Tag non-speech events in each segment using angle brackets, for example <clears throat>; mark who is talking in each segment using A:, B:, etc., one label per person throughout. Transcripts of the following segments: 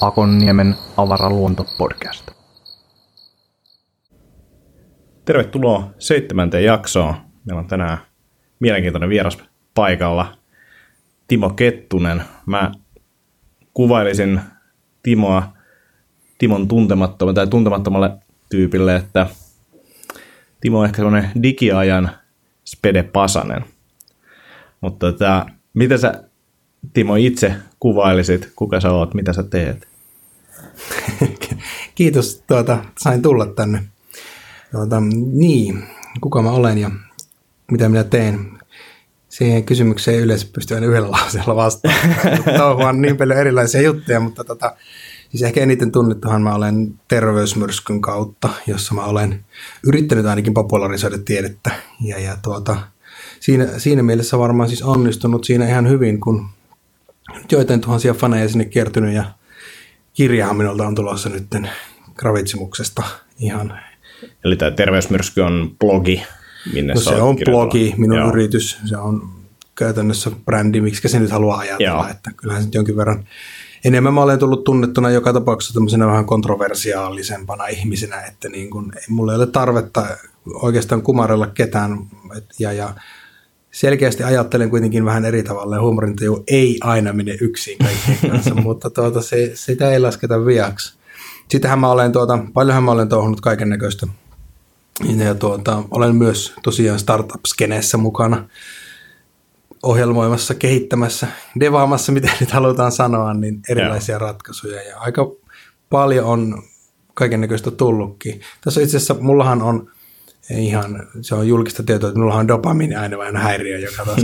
A: Akonniemen avaraluontopodcast.
B: Tervetuloa seitsemänteen jaksoon. Meillä on tänään mielenkiintoinen vieras paikalla. Timo Kettunen. Mä kuvailisin Timoa Timon tuntemattomalle tai tuntemattomalle tyypille, että Timo on ehkä semmoinen digiajan Spede Pasanen. Mutta tota, mitä sä Timo itse kuvailisit, kuka sä oot, mitä sä teet? <laughs>
C: Kiitos, tuota, sain tulla tänne. Tuota, niin, kuka mä olen ja mitä minä teen. Siihen kysymykseen yleensä pysty aina yhdellä lauseella vastaamaan. <laughs> Tuohon on niin paljon erilaisia juttuja, mutta tota, siis ehkä eniten tunnettuhan mä olen terveysmyrskyn kautta, jossa mä olen yrittänyt ainakin popularisoida tiedettä. Ja, ja tuota, siinä, siinä mielessä varmaan siis onnistunut siinä ihan hyvin, kun joitain tuhansia faneja sinne kiertynyt ja kirjahan minulta on tulossa nyt gravitsimuksesta ihan.
B: Eli tämä terveysmyrsky on blogi, minne
C: no, se on blogi, minun Joo. yritys, se on käytännössä brändi, miksi se nyt haluaa ajatella, Joo. että kyllähän se jonkin verran enemmän mä olen tullut tunnettuna joka tapauksessa tämmöisenä vähän kontroversiaalisempana ihmisenä, että niin kun, mulla ei ole tarvetta oikeastaan kumarella ketään ja, ja selkeästi ajattelen kuitenkin vähän eri tavalla ja huumorintaju ei aina mene yksin kaikkien kanssa, <laughs> mutta tuota, se, sitä ei lasketa viaksi. Sittenhän mä olen, tuota, paljonhan mä olen touhunut kaiken näköistä. Ja tuota, olen myös tosiaan startup-skeneessä mukana ohjelmoimassa, kehittämässä, devaamassa, mitä nyt halutaan sanoa, niin erilaisia Joo. ratkaisuja. Ja aika paljon on kaiken näköistä tullutkin. Tässä itse asiassa mullahan on ihan, se on julkista tietoa, että minulla on dopamiini aina vähän häiriö, joka taas,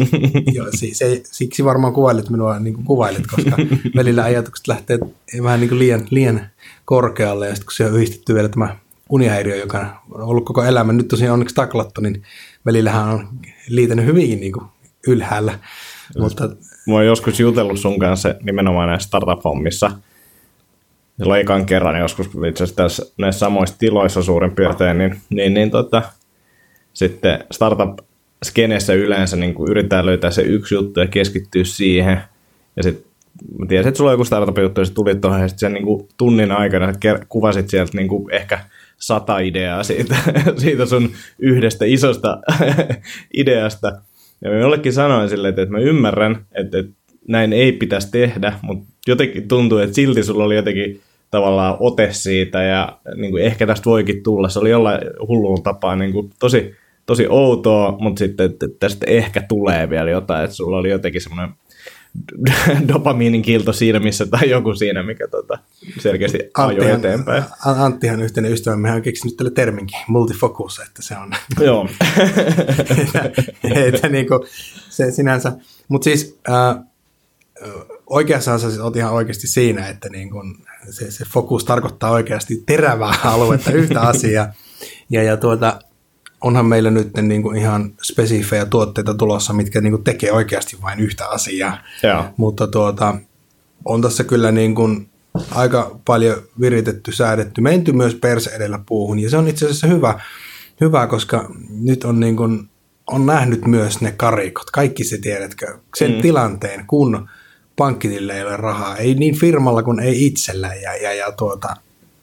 C: jo, siis ei, siksi varmaan kuvailit minua niin kuin kuvailit, koska välillä ajatukset lähtee vähän niin kuin liian, liian korkealle, ja sitten kun se on yhdistetty vielä tämä unihäiriö, joka on ollut koko elämä, nyt tosiaan onneksi taklattu, niin välillähän on liitänyt hyvinkin niin kuin ylhäällä.
B: Mutta, Mä oon joskus jutellut sun kanssa nimenomaan näissä startup-hommissa, silloin ekan kerran joskus itse asiassa näissä samoissa tiloissa suurin piirtein, niin, niin, niin tota, sitten startup-skeneessä yleensä niin kuin yritetään löytää se yksi juttu ja keskittyä siihen. Ja sitten mä tiesin, että sulla on joku startup-juttu, ja sitten tulit tuohon, ja sitten sen niin kuin tunnin aikana kuvasit sieltä niin kuin ehkä sata ideaa siitä, <laughs> siitä sun yhdestä isosta <laughs> ideasta. Ja mä jollekin sanoin silleen, että, että mä ymmärrän, että, että näin ei pitäisi tehdä, mutta jotenkin tuntuu, että silti sulla oli jotenkin tavallaan ote siitä ja niin kuin ehkä tästä voikin tulla. Se oli jollain hulluun tapaa niin kuin tosi, tosi outoa, mutta sitten että tästä ehkä tulee vielä jotain, että sulla oli jotenkin semmoinen <laughs> dopamiinin kilto siinä missä tai joku siinä, mikä tota, selkeästi ajoi eteenpäin.
C: Anttihan yhteinen ystävä, mehän on keksinyt tälle terminkin, multifocus, että se on... <laughs>
B: Joo. <laughs>
C: että, että niin kuin, se sinänsä, mutta siis äh, oikeassa sä siis oot ihan oikeasti siinä, että niin kun se, se fokus tarkoittaa oikeasti terävää aluetta, yhtä asiaa. Ja, ja tuota, onhan meillä nyt niin kuin ihan spesifejä tuotteita tulossa, mitkä niin kuin tekee oikeasti vain yhtä asiaa.
B: Ja.
C: Mutta tuota, on tässä kyllä niin kuin aika paljon viritetty, säädetty, menty myös perse edellä puuhun. Ja se on itse asiassa hyvä, hyvä koska nyt on, niin kuin, on nähnyt myös ne karikot. Kaikki se tiedätkö, sen mm. tilanteen, kun pankkitille ei ole rahaa, ei niin firmalla kuin ei itsellä ja, ja, ja tuota,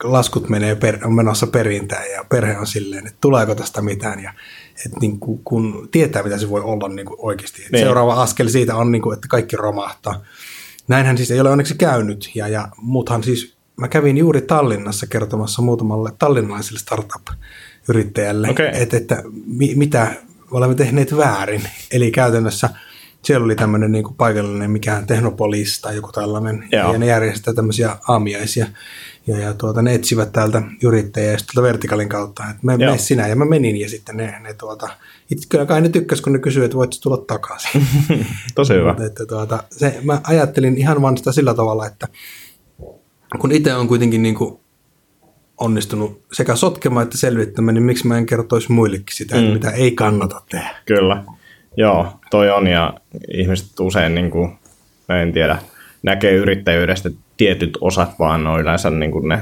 C: laskut menee per, on menossa perintään ja perhe on silleen, että tuleeko tästä mitään ja että niin kuin, kun tietää mitä se voi olla niin kuin oikeasti. Niin. Seuraava askel siitä on, niin kuin, että kaikki romahtaa. Näinhän siis ei ole onneksi käynyt ja, ja muuthan siis, mä kävin juuri Tallinnassa kertomassa muutamalle tallinnalaiselle startup-yrittäjälle, okay. että, että mi, mitä olemme tehneet väärin. Eli käytännössä – siellä oli tämmöinen niin paikallinen mikään Technopolis tai joku tällainen, Joo. ja ne järjestää tämmöisiä aamiaisia, ja, ja tuota, ne etsivät täältä yrittäjää ja sitten vertikalin kautta, että me, me sinä, ja mä menin, ja sitten ne, ne tuota, itse kyllä kai ne tykkäs, kun ne kysyivät, että voit tulla takaisin. <laughs>
B: Tosi hyvä.
C: Mutta, että, tuota, se, mä ajattelin ihan vaan sitä sillä tavalla, että kun itse on kuitenkin niin kuin onnistunut sekä sotkemaan että selvittämään, niin miksi mä en kertoisi muillekin sitä, mm. mitä ei kannata tehdä.
B: Kyllä. Joo, toi on ja ihmiset usein, niin kuin, en tiedä, näkee yrittäjyydestä tietyt osat vaan on yleensä niin kuin ne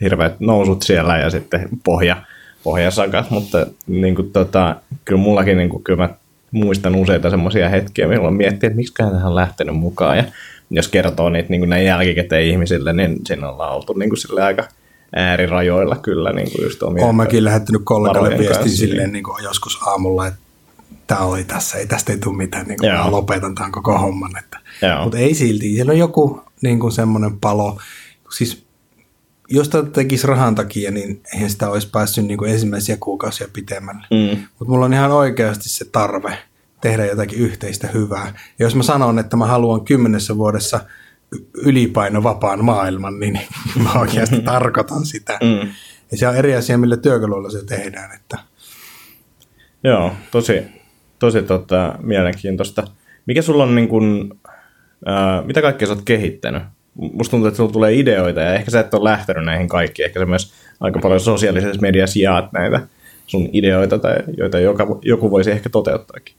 B: hirveät nousut siellä ja sitten pohja, pohjasakat, mutta niin kuin, tota, kyllä mullakin niin kuin, kyllä mä muistan useita semmoisia hetkiä, milloin miettii, että miksi tähän on lähtenyt mukaan. Ja jos kertoo niitä niin kuin näin jälkikäteen ihmisille, niin siinä ollaan oltu niin kuin, sille aika äärirajoilla kyllä. Niin kuin just omia
C: Olen mäkin lähettänyt kollegalle viestin silleen niin kuin joskus aamulla, että tämä oli tässä, ei tästä ei tule mitään, niin kuin mä lopetan tämän koko homman. Että.
B: Joo.
C: Mutta ei silti, siellä on joku niin kuin semmoinen palo, siis jos tätä tekisi rahan takia, niin eihän sitä olisi päässyt niin kuin ensimmäisiä kuukausia pitemmälle.
B: Mm.
C: Mutta mulla on ihan oikeasti se tarve tehdä jotakin yhteistä hyvää. Ja jos mä sanon, että mä haluan kymmenessä vuodessa ylipainovapaan maailman, niin <laughs> mä oikeasti <laughs> tarkoitan sitä.
B: Mm.
C: Ja se on eri asia, millä työkaluilla se tehdään. Että
B: Joo, tosi, tosi tota, mielenkiintoista. Mikä sulla on, niin kun, ää, mitä kaikkea sä oot kehittänyt? Musta tuntuu, että sulla tulee ideoita ja ehkä sä et ole lähtenyt näihin kaikkiin. Ehkä sä myös aika paljon sosiaalisessa mediassa jaat näitä sun ideoita, tai joita joka, joku voisi ehkä toteuttaakin.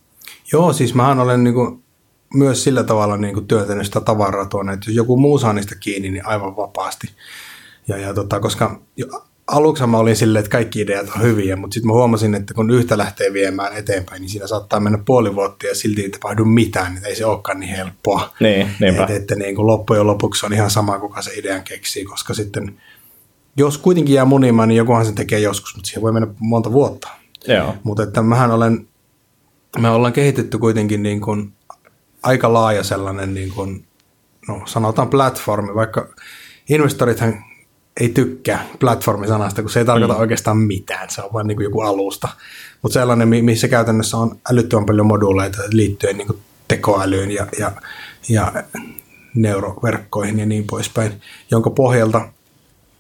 C: Joo, siis mähän olen niin kuin myös sillä tavalla niin kuin työtänyt sitä tavaraa tuonne, että jos joku muu saa niistä kiinni, niin aivan vapaasti. Ja, ja tota, koska aluksi mä olin silleen, että kaikki ideat on hyviä, mutta sitten mä huomasin, että kun yhtä lähtee viemään eteenpäin, niin siinä saattaa mennä puoli vuotta ja silti ei tapahdu mitään, että ei se olekaan niin helppoa.
B: Niin, niinpä.
C: Että, että niin kuin loppujen lopuksi on ihan sama, kuka se idean keksii, koska sitten jos kuitenkin jää munimaan, niin jokuhan sen tekee joskus, mutta siihen voi mennä monta vuotta.
B: Joo,
C: Mutta että mähän olen, me ollaan kehitetty kuitenkin niin kuin aika laaja sellainen, niin kuin, no sanotaan platformi, vaikka investorithan ei tykkää platformisanasta, kun se ei tarkoita mm. oikeastaan mitään, se on vain niin joku alusta. Mutta sellainen, mi- missä käytännössä on älyttömän paljon moduuleita liittyen niin kuin tekoälyyn ja, ja, ja neuroverkkoihin ja niin poispäin, jonka pohjalta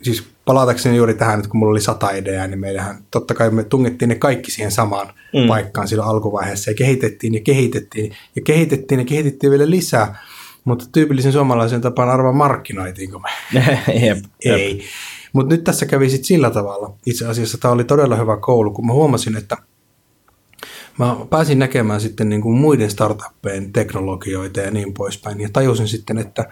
C: siis palatakseni juuri tähän, että kun mulla oli sata ideaa, niin meillähän totta kai me tungettiin ne kaikki siihen samaan
B: mm.
C: paikkaan silloin alkuvaiheessa ja kehitettiin ja kehitettiin ja kehitettiin ja kehitettiin vielä lisää, mutta tyypillisen suomalaisen tapaan arvaa markkinoitiinko me? <laughs>
B: jep.
C: Ei. Mutta nyt tässä kävi sitten sillä tavalla. Itse asiassa tämä oli todella hyvä koulu, kun mä huomasin, että mä pääsin näkemään sitten niin kuin muiden startuppien teknologioita ja niin poispäin. Ja tajusin sitten, että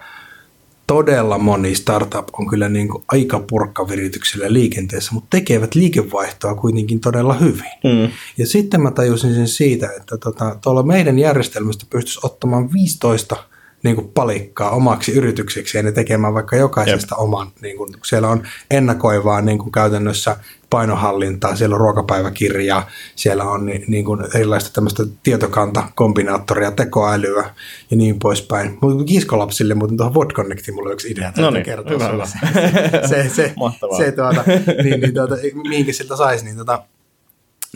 C: todella moni startup on kyllä niin kuin aika purkkavirityksellä liikenteessä, mutta tekevät liikevaihtoa kuitenkin todella hyvin.
B: Mm.
C: Ja sitten mä tajusin sen siitä, että tota, tuolla meidän järjestelmästä pystyisi ottamaan 15 niin kuin palikkaa omaksi yritykseksi ja ne tekemään vaikka jokaisesta Jep. oman. Niin kuin, siellä on ennakoivaa niin kuin käytännössä painohallintaa, siellä on ruokapäiväkirjaa, siellä on niin, niin kuin erilaista tämmöistä tietokantakombinaattoria, tekoälyä ja niin poispäin. Mutta kiskolapsille muuten tuohon Vodconnectiin mulla on yksi idea.
B: No niin,
C: kertoa
B: hyvä, hyvä. <laughs>
C: se, se,
B: Mahtavaa.
C: se tuota, niin, niin tuota, mihinkä siltä saisi, niin tota,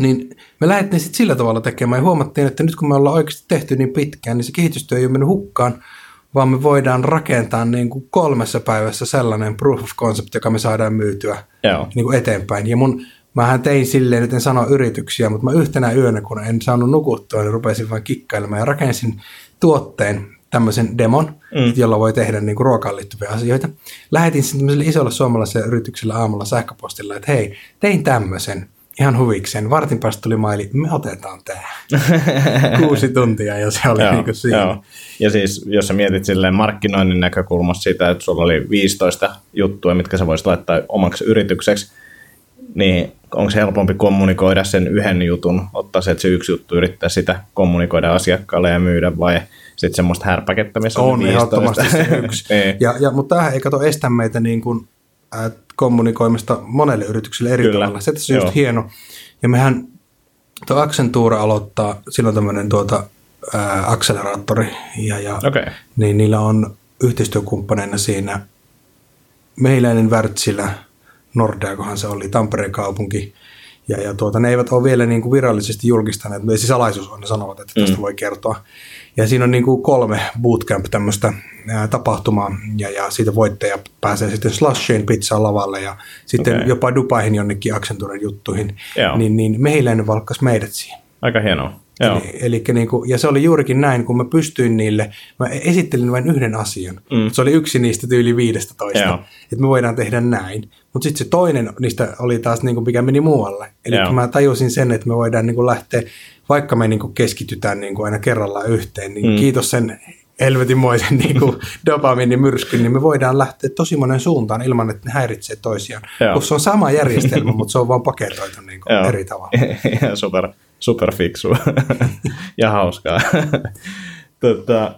C: niin me lähdettiin sitten sillä tavalla tekemään ja huomattiin, että nyt kun me ollaan oikeasti tehty niin pitkään, niin se kehitystyö ei ole mennyt hukkaan, vaan me voidaan rakentaa niin kuin kolmessa päivässä sellainen proof of concept, joka me saadaan myytyä
B: Joo.
C: niin kuin eteenpäin. Ja mun, mähän tein silleen, nyt en sano yrityksiä, mutta mä yhtenä yönä, kun en saanut nukuttua, niin rupesin vain kikkailemaan ja rakensin tuotteen, tämmöisen demon, mm. jolla voi tehdä niin kuin ruokaan liittyviä asioita. Lähetin sitten tämmöiselle isolle suomalaiselle yritykselle aamulla sähköpostilla, että hei, tein tämmöisen ihan huvikseen. Vartin päästä tuli maili, me otetaan tämä. <laughs> Kuusi tuntia ja se oli niin kuin siinä.
B: joo. Ja siis, jos sä mietit silleen markkinoinnin näkökulmasta sitä, että sulla oli 15 juttua, mitkä sä voisit laittaa omaksi yritykseksi, niin onko se helpompi kommunikoida sen yhden jutun, ottaa se, että se yksi juttu yrittää sitä kommunikoida asiakkaalle ja myydä, vai sitten semmoista härpäkettä, missä
C: On
B: 15?
C: ehdottomasti se yksi. <laughs>
B: niin.
C: ja, ja, mutta tämähän ei kato estä meitä niin kuin, äh, kommunikoimasta monelle yritykselle eri
B: Kyllä,
C: tavalla. Se tässä on just hieno. Ja mehän, tuo Accenture aloittaa, silloin tämmöinen tuota, äh, akseleraattori, ja, ja
B: Okei.
C: niin niillä on yhteistyökumppaneina siinä Mehiläinen Wärtsilä, Nordeakohan se oli, Tampereen kaupunki, ja, ja tuota, ne eivät ole vielä niin kuin virallisesti julkistaneet, mutta se salaisuus on, ne sanovat, että tästä mm. voi kertoa. Ja siinä on niin kuin kolme bootcamp tämmöistä ää, tapahtumaa, ja, ja siitä voittaja pääsee sitten Slushiin pizzaan lavalle, ja sitten okay. jopa Dubaihin jonnekin Accenturen juttuihin,
B: Joo.
C: niin, niin Mehiläinen valkkasi meidät siihen.
B: Aika hienoa. Joo.
C: Eli, eli niin kuin, ja se oli juurikin näin, kun mä pystyin niille, mä esittelin vain yhden asian. Mm. Se oli yksi niistä tyyli 15,
B: Joo.
C: että me voidaan tehdä näin. Mutta sitten se toinen niistä oli taas, niin kuin, mikä meni muualle. Eli
B: Joo.
C: mä tajusin sen, että me voidaan niin kuin lähteä, vaikka me niin kuin keskitytään niin kuin aina kerrallaan yhteen, niin mm. kiitos sen helvetinmoisen <laughs> niin kuin dopamiinimyrskyn, niin me voidaan lähteä tosi monen suuntaan ilman, että ne häiritsee toisiaan.
B: Joo.
C: Kun se on sama järjestelmä, <laughs> mutta se on vaan paketoitu niin kuin eri tavalla. <laughs>
B: Ihan super, super fiksua <laughs> ja hauskaa. <laughs> tota,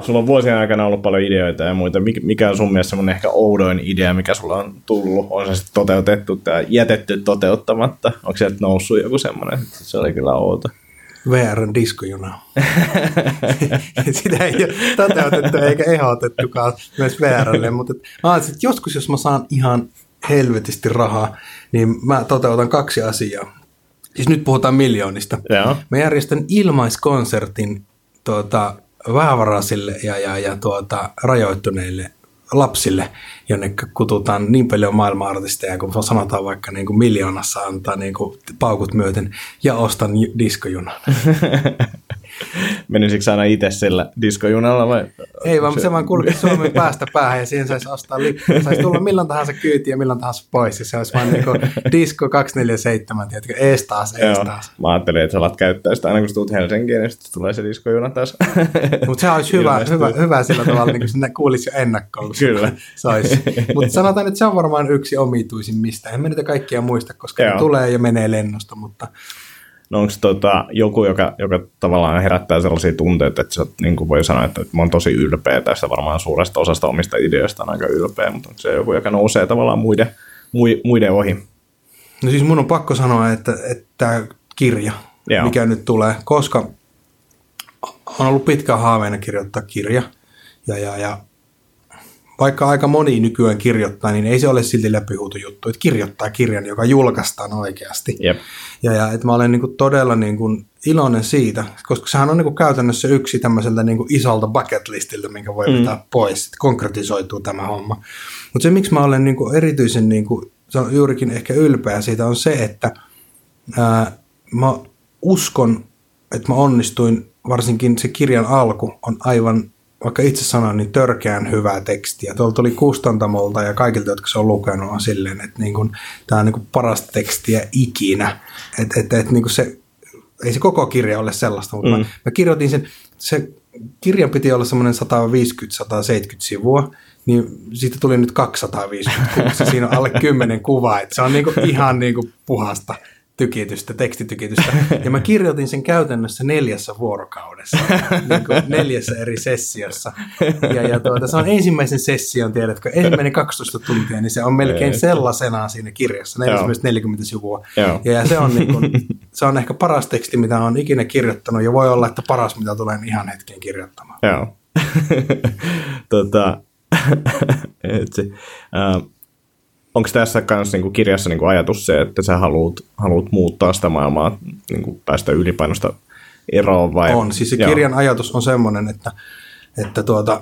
B: sulla on vuosien aikana ollut paljon ideoita ja muita. Mik- Mikä on sun mielestä semmoinen ehkä oudoin idea, mikä sulla on tullut? On se sitten toteutettu tai jätetty toteuttamatta? Onko sieltä noussut joku semmoinen, se oli kyllä outo?
C: VRn diskojuna. <laughs> Sitä ei ole toteutettu eikä ehdotettukaan myös VRlle, mutta mä että joskus jos mä saan ihan helvetisti rahaa, niin mä toteutan kaksi asiaa. Siis nyt puhutaan miljoonista.
B: Joo.
C: Mä järjestän ilmaiskonsertin tuota, vähävaraisille ja, ja, ja tuota, rajoittuneille lapsille, jonne kututaan niin paljon maailmanartisteja, kun sanotaan vaikka niin kuin miljoonassa antaa niin kuin paukut myöten, ja ostan diskojunan. <laughs>
B: Menisikö aina itse sillä diskojunalla vai?
C: Ei vaan se vaan kulki Suomen päästä päähän ja siihen saisi ostaa lippuja. Saisi tulla milloin tahansa kyytiin ja milloin tahansa pois. Ja se olisi vaan niin kuin disco 247, tiedätkö, ees taas, ees
B: Joo.
C: taas.
B: Mä ajattelin, että sä alat käyttää sitä aina kun sä tulet Helsinkiin, niin sitten tulee se diskojuna taas. <laughs>
C: Mutta se olisi hyvä, hyvä, hyvä sillä tavalla, niin kuin sinne kuulisi jo ennakkoon.
B: Kyllä.
C: Mutta sanotaan, että se on varmaan yksi omituisin mistä. En mä niitä kaikkia muista, koska
B: Joo.
C: ne tulee ja menee lennosta, mutta
B: No onko tota, joku, joka, joka tavallaan herättää sellaisia tunteita, että sä niin kuin voi sanoa, että mä oon tosi ylpeä tästä varmaan suuresta osasta omista ideoista on aika ylpeä, mutta onko se joku, joka nousee tavallaan muiden, mui- muiden ohi?
C: No siis mun on pakko sanoa, että, että tämä kirja.
B: Joo.
C: mikä nyt tulee, koska on ollut pitkään haaveena kirjoittaa kirja, ja, ja, ja vaikka aika moni nykyään kirjoittaa, niin ei se ole silti läpihuutu juttu, että kirjoittaa kirjan, joka julkaistaan oikeasti.
B: Jep.
C: Ja, ja että mä olen niin kuin todella niin kuin iloinen siitä, koska sehän on niin kuin käytännössä yksi tämmöiseltä niin kuin isolta bucket listiltä, minkä voi vetää pois, että konkretisoituu tämä homma. Mutta se, miksi mä olen niin kuin erityisen niin kuin, se on juurikin ehkä ylpeä siitä, on se, että ää, mä uskon, että mä onnistuin, varsinkin se kirjan alku on aivan, vaikka itse sanoin, niin törkeän hyvää tekstiä. Tuolta tuli kustantamolta ja kaikilta, jotka se on lukenut, on silleen, että niin kuin, tämä on niin kuin parasta tekstiä ikinä. Että et, et, niin kuin se, ei se koko kirja ole sellaista, mutta mm. mä, mä kirjoitin sen, se kirjan piti olla semmoinen 150-170 sivua, niin siitä tuli nyt 256, ja siinä on alle 10 kuvaa, että se on niinku ihan niinku puhasta tykitystä, tekstitykitystä. Ja mä kirjoitin sen käytännössä neljässä vuorokaudessa, <laughs> niin kuin neljässä eri sessiossa. Ja, ja tuota, se on ensimmäisen session, tiedätkö, ensimmäinen 12 tuntia, niin se on melkein sellaisenaan siinä kirjassa, ne
B: Joo.
C: ensimmäiset 40 sivua.
B: Joo.
C: Ja, ja se, on niin kuin, se on ehkä paras teksti, mitä olen ikinä kirjoittanut, ja voi olla, että paras, mitä tulen ihan hetken kirjoittamaan.
B: Joo. <laughs> tota, <laughs> etsi. Onko tässä kanssa niinku kirjassa niinku ajatus se, että sä haluat, haluat muuttaa sitä maailmaa, niinku päästä ylipainosta eroon vai?
C: On, siis se
B: Joo.
C: kirjan ajatus on semmoinen, että, että tuota,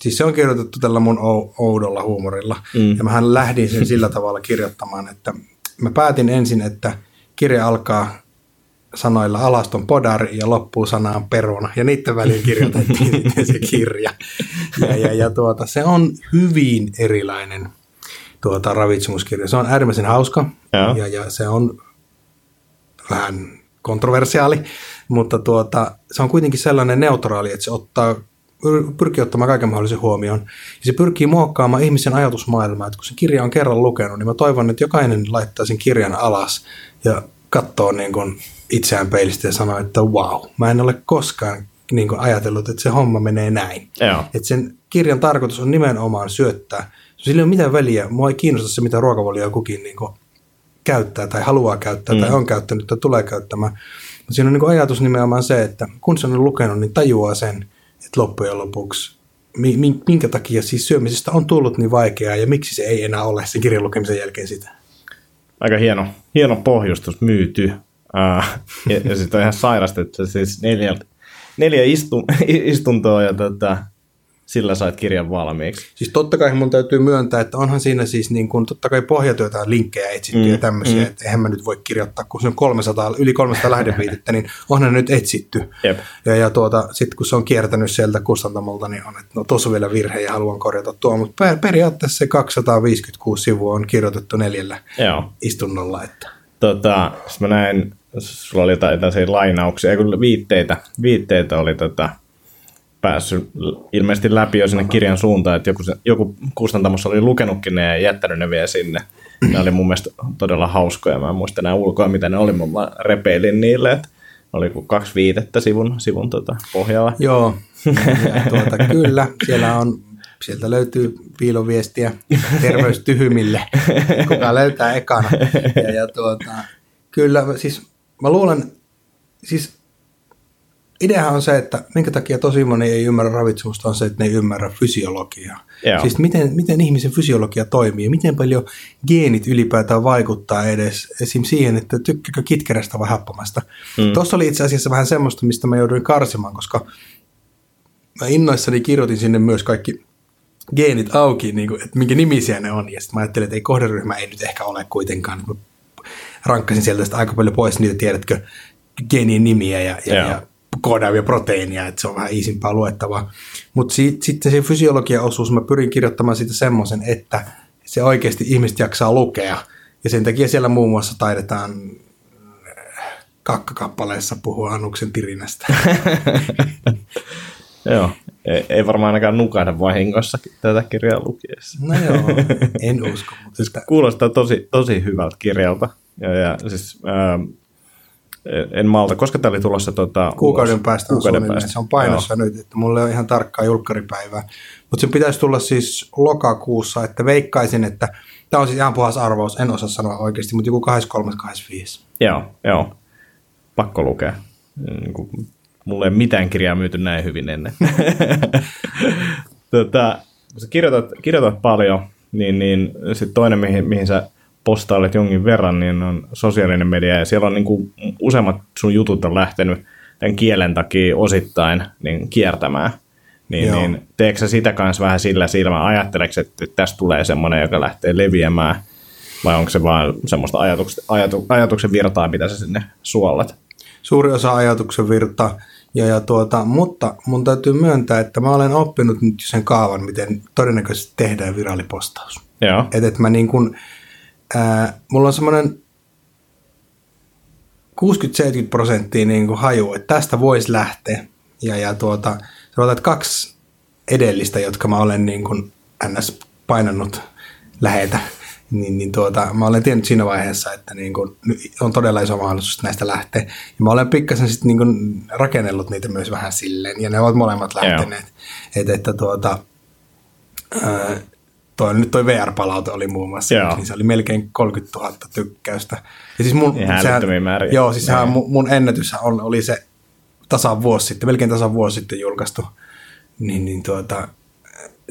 C: siis se on kirjoitettu tällä mun ou- oudolla huumorilla. Mm. Ja mähän lähdin sen sillä tavalla kirjoittamaan, että mä päätin ensin, että kirja alkaa sanoilla alaston podari ja loppuu sanaan peruna. Ja niiden väliin kirjoitettiin <laughs> se kirja. Ja, ja, ja tuota, se on hyvin erilainen tuota, ravitsemuskirja. Se on äärimmäisen hauska
B: Joo.
C: ja, ja se on vähän kontroversiaali, mutta tuota, se on kuitenkin sellainen neutraali, että se ottaa, pyr- pyrkii ottamaan kaiken mahdollisen huomioon. Ja se pyrkii muokkaamaan ihmisen ajatusmaailmaa. Että kun se kirja on kerran lukenut, niin mä toivon, että jokainen laittaa sen kirjan alas ja katsoo niin kuin itseään peilistä ja sanoo, että wow, mä en ole koskaan niin kuin ajatellut, että se homma menee näin.
B: Joo.
C: Että sen kirjan tarkoitus on nimenomaan syöttää. Sillä ei ole mitään väliä. Mua ei kiinnosta se, mitä ruokavalio kukin niin kuin käyttää tai haluaa käyttää mm. tai on käyttänyt tai tulee käyttämään. Mutta siinä on niin kuin ajatus nimenomaan se, että kun se on lukenut, niin tajuaa sen, että loppujen lopuksi mi- mi- minkä takia siis syömisestä on tullut niin vaikeaa ja miksi se ei enää ole sen kirjan lukemisen jälkeen sitä.
B: Aika hieno, hieno pohjustus myyty. Ja, ja sitten on ihan sairasta, että siis neljä, neljä istu, <laughs> istuntoa ja tota, sillä sait kirjan valmiiksi.
C: Siis totta kai mun täytyy myöntää, että onhan siinä siis niin kuin, totta kai pohjatyötä linkkejä etsitty mm, ja tämmöisiä, mm. että eihän mä nyt voi kirjoittaa, kun se on 300, yli 300 lähdeviitettä, niin onhan ne nyt etsitty.
B: Jep.
C: Ja, ja tuota, sitten kun se on kiertänyt sieltä kustantamolta, niin on, että no tuossa vielä virhe ja haluan korjata tuo, mutta per, periaatteessa se 256 sivua on kirjoitettu neljällä
B: Joo.
C: istunnolla, että
B: Tota, mä näin, sulla oli jotain lainauksia, ei kun viitteitä, viitteitä oli tota, päässyt ilmeisesti läpi jo sinne kirjan suuntaan, että joku, joku kustantamossa oli lukenutkin ne ja jättänyt ne vielä sinne. Ne oli mun mielestä todella hauskoja. Mä en muista enää ulkoa, mitä ne oli, mutta mä repeilin niille, että oli kuin kaksi viitettä sivun, sivun tota, pohjalla. <laughs>
C: Joo, tuota, kyllä, siellä on, sieltä löytyy piiloviestiä terveystyhymille, kuka löytää ekana. Ja, ja tuota, kyllä, siis mä luulen, siis ideahan on se, että minkä takia tosi moni ei ymmärrä ravitsemusta on se, että ne ei ymmärrä fysiologiaa.
B: Joo.
C: Siis miten, miten ihmisen fysiologia toimii ja miten paljon geenit ylipäätään vaikuttaa edes esim. siihen, että tykkääkö kitkerästä vai happamasta. Mm. Tuossa oli itse asiassa vähän semmoista, mistä mä jouduin karsimaan, koska mä innoissani kirjoitin sinne myös kaikki geenit auki, niin kuin, että minkä nimisiä ne on. Ja sitten mä ajattelin, että ei kohderyhmä ei nyt ehkä ole kuitenkaan. Mä rankkasin sieltä sitä aika paljon pois niitä, tiedätkö, geenien nimiä ja, ja,
B: Joo.
C: ja koodaavia proteiinia, että se on vähän iisimpää luettavaa. Mutta si- sitten se fysiologia-osuus, mä pyrin kirjoittamaan siitä semmoisen, että se oikeasti ihmiset jaksaa lukea. Ja sen takia siellä muun muassa taidetaan äh, kakkakappaleessa puhua Annuksen tirinästä. <laughs>
B: Joo, ei, ei varmaan ainakaan nukahda vahingossa tätä kirjaa lukiessa.
C: No joo, en usko. Mutta että,
B: Kuulostaa tosi, tosi hyvältä kirjalta. Ja, ja siis, ää, en malta, koska tämä oli tulossa tota,
C: kuukauden
B: ulos?
C: päästä on
B: kuukauden päästä.
C: Se on painossa Joo. nyt, että mulla ei ole ihan tarkkaa julkkaripäivää. Mutta se pitäisi tulla siis lokakuussa, että veikkaisin, että tämä on siis ihan puhas arvaus, en osaa sanoa oikeasti, mutta joku 23-25.
B: Joo, joo. Pakko lukea. Kuin, mulla ei mitään kirjaa myyty näin hyvin ennen. <laughs> tota, kun sä kirjoitat, kirjoitat paljon, niin, niin sitten toinen, mihin, mihin sä postailet jonkin verran, niin on sosiaalinen media. Ja siellä on niin kuin, useimmat sun jutut on lähtenyt tämän kielen takia osittain niin kiertämään. Niin,
C: Joo.
B: niin teekö sä sitä kanssa vähän sillä silmä? Ajatteleeko, että tästä tulee semmoinen, joka lähtee leviämään? Vai onko se vaan semmoista ajatuksen, ajatu, ajatuksen virtaa, mitä sä sinne suolat?
C: Suuri osa ajatuksen virta. Ja, ja tuota, mutta mun täytyy myöntää, että mä olen oppinut nyt sen kaavan, miten todennäköisesti tehdään viraalipostaus.
B: Joo,
C: Että et mä niin kuin, ää, mulla on semmoinen 60-70 prosenttia niin kuin haju, että tästä voisi lähteä. Ja, ja tuota, sanotaan, että kaksi edellistä, jotka mä olen niin kuin ns. painannut lähetä, niin, niin tuota, mä olen tiennyt siinä vaiheessa, että niin kuin, on todella iso mahdollisuus näistä lähteä. Ja mä olen pikkasen sitten niin kuin rakennellut niitä myös vähän silleen, ja ne ovat molemmat lähteneet. Että, että tuota, ää, toi, nyt toi VR-palaute oli muun muassa,
B: Joo.
C: niin se oli melkein 30 000 tykkäystä. Ja siis mun,
B: Ihan älyttömiä määriä.
C: Joo, siis sehän mun, mun ennätyshän oli, oli se tasan vuosi sitten, melkein tasan vuosi sitten julkaistu, niin, niin tuota,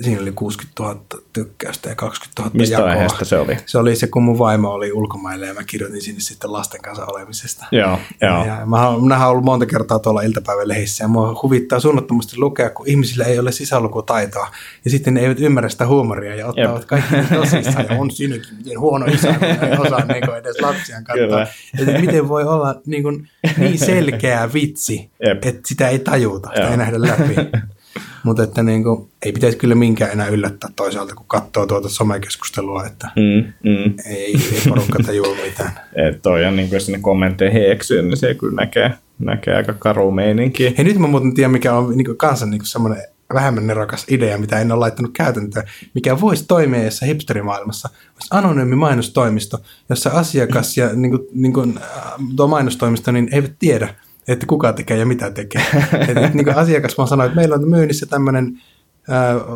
C: siinä oli 60 000 tykkäystä ja 20 000
B: Mistä
C: jakoa.
B: aiheesta se oli?
C: Se oli se, kun mun vaimo oli ulkomailla ja mä kirjoitin sinne sitten lasten kanssa olemisesta.
B: Joo, joo.
C: Ja mä minähän olen ollut monta kertaa tuolla iltapäivälehissä ja mua huvittaa suunnattomasti lukea, kun ihmisillä ei ole sisälukutaitoa ja sitten ne eivät ymmärrä sitä huumoria ja ottavat
B: Jep.
C: kaikki tosissaan ja on siinäkin miten huono isä, kun ei osaa niin kuin edes lapsiaan katsoa. Että miten voi olla niin, kuin niin selkeä vitsi,
B: Jep.
C: että sitä ei tajuta, sitä ei nähdä läpi. <laughs> Mutta että niin kuin, ei pitäisi kyllä minkään enää yllättää toisaalta, kun katsoo tuota somekeskustelua, että
B: Mm, mm.
C: ei, ei porukka tajua mitään. <laughs>
B: Et toi on niin kuin, jos sinne kommentteihin eksyy, niin se kyllä näkee, näkee aika karu meininkiä.
C: Hei nyt mä muuten tiedän, mikä on niin kanssa niin semmoinen vähemmän nerokas idea, mitä en ole laittanut käytäntöön, mikä voisi toimia jossa hipsterimaailmassa. Olisi anonyymi mainostoimisto, jossa asiakas ja niin kuin, niin kuin, äh, tuo mainostoimisto niin eivät tiedä, että kuka tekee ja mitä tekee. <laughs> Et, et, niin kuin asiakas vaan sanoo, että meillä on myynnissä tämmöinen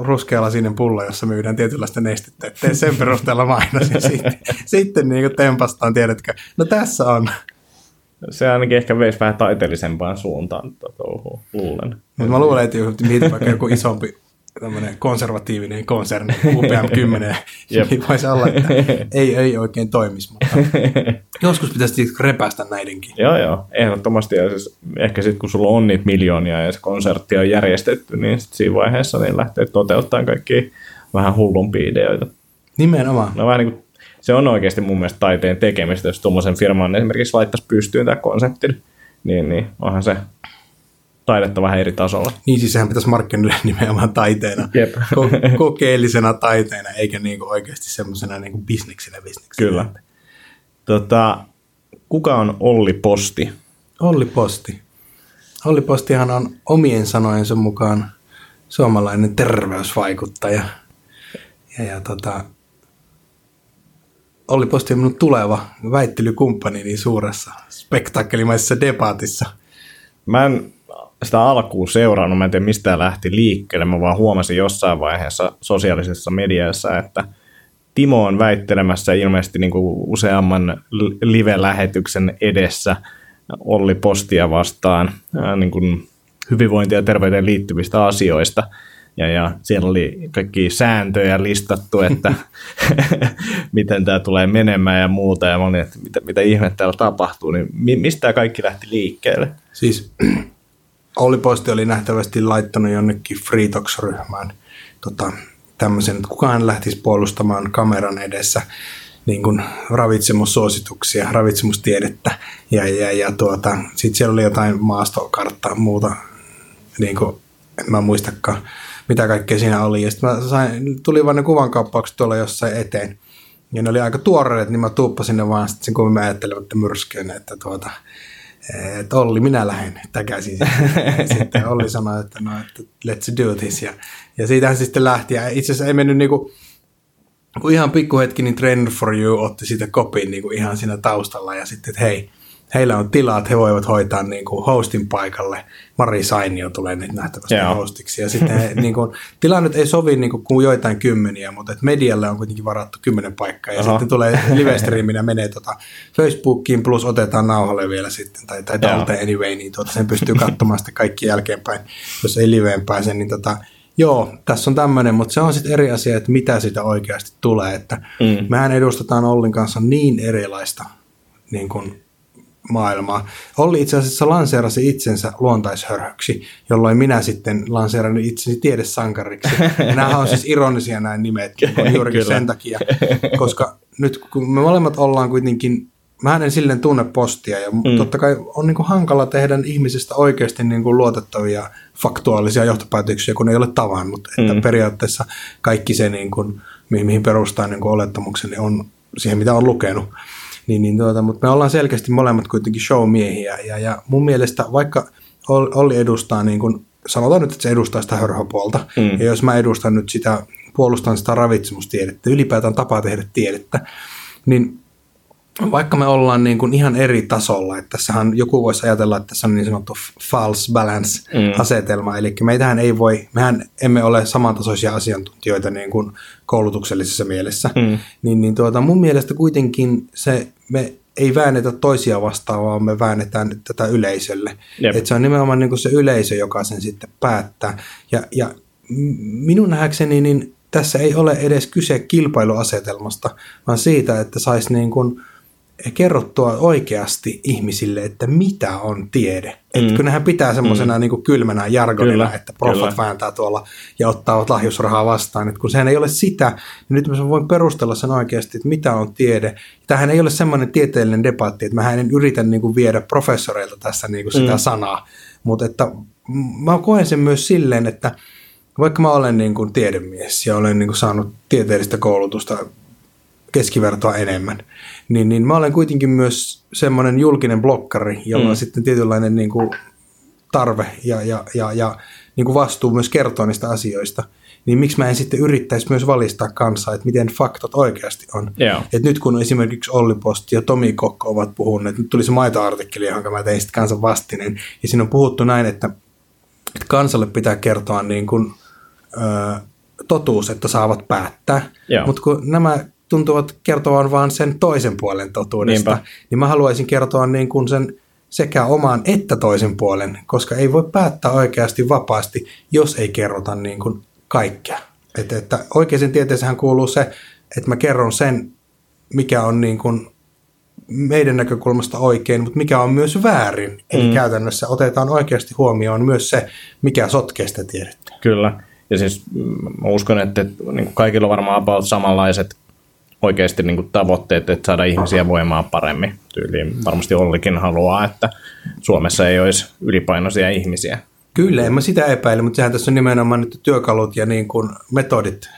C: ruskealasinen pullo, jossa myydään tietynlaista nestettä. Et Tee sen perusteella mainos ja sitten, <laughs> sitten niin kuin tempastaan, tiedätkö, no tässä on.
B: Se ainakin ehkä veisi vähän taiteellisempaan suuntaan tätä touhua, luulen.
C: Mutta mä luulen, että jos mietit vaikka joku isompi tämmöinen konservatiivinen konserni, <laughs> UPM10,
B: Jep.
C: niin voisi olla, että ei, ei oikein toimisi, mutta <laughs> joskus pitäisi repästä näidenkin.
B: Joo, joo, ehdottomasti. Ja siis ehkä sitten kun sulla on niitä miljoonia ja se konsertti on järjestetty, niin sit siinä vaiheessa niin lähtee toteuttamaan kaikki vähän hullumpia ideoita.
C: Nimenomaan.
B: No vähän niin kuin, se on oikeasti mun mielestä taiteen tekemistä, jos tuommoisen firman esimerkiksi laittaisi pystyyn tämä konseptin, niin, niin onhan se taidetta vähän eri tasolla.
C: Niin siis sehän pitäisi markkinoida <laughs> nimenomaan taiteena,
B: Jep. <laughs>
C: Ko- kokeellisena taiteena, eikä niinku oikeasti semmoisena niinku bisneksenä bisneksenä.
B: Kyllä. Tota, kuka on Olli Posti?
C: Olli Posti. Olli Postihan on omien sanojensa mukaan suomalainen terveysvaikuttaja. Ja, ja tota, Olli Posti on minun tuleva väittelykumppani niin suuressa spektaakkelimaisessa debaatissa.
B: Mä en sitä alkuun seurannut, mä en tiedä mistä lähti liikkeelle, mä vaan huomasin jossain vaiheessa sosiaalisessa mediassa, että Timo on väittelemässä ilmeisesti niin kuin useamman live-lähetyksen edessä Olli Postia vastaan niin kuin hyvinvointia ja terveyteen liittyvistä asioista. Ja, ja siellä oli kaikki sääntöjä listattu, että <laughs> miten tämä tulee menemään ja muuta. Ja mä olin, että mitä, mitä ihmettä täällä tapahtuu, niin mistä tämä kaikki lähti liikkeelle?
C: Siis Olli Posti oli nähtävästi laittanut jonnekin Freetox-ryhmään tota, tämmöisen, että kukaan lähtisi puolustamaan kameran edessä niin kuin ravitsemussuosituksia, ravitsemustiedettä ja, ja, ja tuota, sitten siellä oli jotain maastokarttaa muuta, niin kuin, en mä muistakaan mitä kaikkea siinä oli. Ja sitten mä sain, tuli vaan ne kuvankaappaukset tuolla jossain eteen. Ja ne oli aika tuoreet, niin mä tuuppasin ne vaan sitten kun mä ajattelin, että myrskyyn, että tuota, että Olli, minä lähden takaisin. <laughs> sitten Olli sanoi, että no, että let's do this. Ja, ja siitähän sitten lähti. Ja itse asiassa ei mennyt niinku, kun ihan pikkuhetki, niin Trainer for You otti siitä kopin niinku ihan siinä taustalla. Ja sitten, että hei, heillä on tilaa, että he voivat hoitaa niin kuin hostin paikalle. Mari Sainio tulee nyt nähtävästi Joo. hostiksi. Ja sitten he, niin kuin, tila nyt ei sovi niin kuin, kuin joitain kymmeniä, mutta että medialle on kuitenkin varattu kymmenen paikkaa. Ja Aha. sitten tulee live ja menee tota Facebookiin, plus otetaan nauhalle vielä sitten, tai, tai talteen anyway, niin tuota, sen pystyy katsomaan sitten kaikki jälkeenpäin, jos ei liveen pääse. Niin tota, Joo, tässä on tämmöinen, mutta se on sitten eri asia, että mitä sitä oikeasti tulee. Että mm. Mehän edustetaan Ollin kanssa niin erilaista niin kuin maailmaa. Olli itse asiassa lanseerasi itsensä luontaishörhöksi, jolloin minä sitten lanseeran itseni tiedesankariksi. Ja nämä on siis ironisia nämä nimet <laughs> juurikin sen takia, koska nyt kun me molemmat ollaan kuitenkin mä en silleen tunne postia ja mm. totta kai on niin kuin hankala tehdä ihmisistä oikeasti niin kuin luotettavia faktuaalisia johtopäätöksiä, kun ei ole tavannut. Mm. Että periaatteessa kaikki se, niin kuin, mihin perustaa niin kuin olettamukseni, on siihen, mitä on lukenut. Niin, niin tuota, mutta me ollaan selkeästi molemmat kuitenkin showmiehiä ja, ja mun mielestä vaikka Olli edustaa niin kuin, sanotaan nyt, että se edustaa sitä hörhöpuolta, mm. ja jos mä edustan nyt sitä, puolustan sitä ravitsemustiedettä, ylipäätään tapaa tehdä tiedettä, niin vaikka me ollaan niin kuin ihan eri tasolla, että tässähän joku voisi ajatella, että tässä on niin sanottu false balance-asetelma, mm. eli meitähän ei voi, mehän emme ole samantasoisia asiantuntijoita niin kuin koulutuksellisessa mielessä, mm. niin, niin tuota, mun mielestä kuitenkin se, me ei väännetä toisia vastaan, vaan me väännetään tätä yleisölle. Että se on nimenomaan niin kuin se yleisö, joka sen sitten päättää. Ja, ja minun nähdäkseni niin tässä ei ole edes kyse kilpailuasetelmasta, vaan siitä, että saisi niin kuin kerrottua oikeasti ihmisille, että mitä on tiede. Mm. Että kun nehän pitää semmoisena mm. niin kylmänä jargonina, kyllä, että proffat vääntää tuolla ja ottaa lahjusrahaa vastaan. Että kun sehän ei ole sitä, niin nyt mä voin perustella sen oikeasti, että mitä on tiede. Tähän ei ole semmoinen tieteellinen debatti, että mä en yritä niin kuin viedä professoreilta tässä niin kuin sitä mm. sanaa. Mutta että mä koen sen myös silleen, että vaikka mä olen niin kuin tiedemies ja olen niin kuin saanut tieteellistä koulutusta keskivertoa enemmän, niin, niin mä olen kuitenkin myös semmoinen julkinen blokkari, jolla mm. on sitten tietynlainen niin kuin tarve ja, ja, ja, ja niin kuin vastuu myös kertoa niistä asioista, niin miksi mä en sitten yrittäisi myös valistaa kansaa, että miten faktat oikeasti on. Yeah. Et nyt kun esimerkiksi Olli Posti ja Tomi Kokko ovat puhuneet, nyt tuli se maitoartikkeli, jonka mä tein sitten kansan vastinen, ja siinä on puhuttu näin, että, että kansalle pitää kertoa niin kuin, ö, totuus, että saavat päättää, mutta kun nämä tuntuvat kertovan vain sen toisen puolen totuudesta, Niinpä. niin mä haluaisin kertoa niin kuin sen sekä oman että toisen puolen, koska ei voi päättää oikeasti vapaasti, jos ei kerrota niin kuin kaikkea. Että, että oikeisen tieteessähän kuuluu se, että mä kerron sen, mikä on niin kuin meidän näkökulmasta oikein, mutta mikä on myös väärin. Eli mm. käytännössä otetaan oikeasti huomioon myös se, mikä sotkee sitä tiedettä.
B: Kyllä. Ja siis mä uskon, että niin kaikilla on varmaan about samanlaiset oikeasti niin kuin tavoitteet, että saada ihmisiä voimaan paremmin. Tyyliin varmasti Ollikin haluaa, että Suomessa ei olisi ylipainoisia ihmisiä.
C: Kyllä, en mä sitä epäile, mutta sehän tässä on nimenomaan nyt työkalut ja niin kuin metodit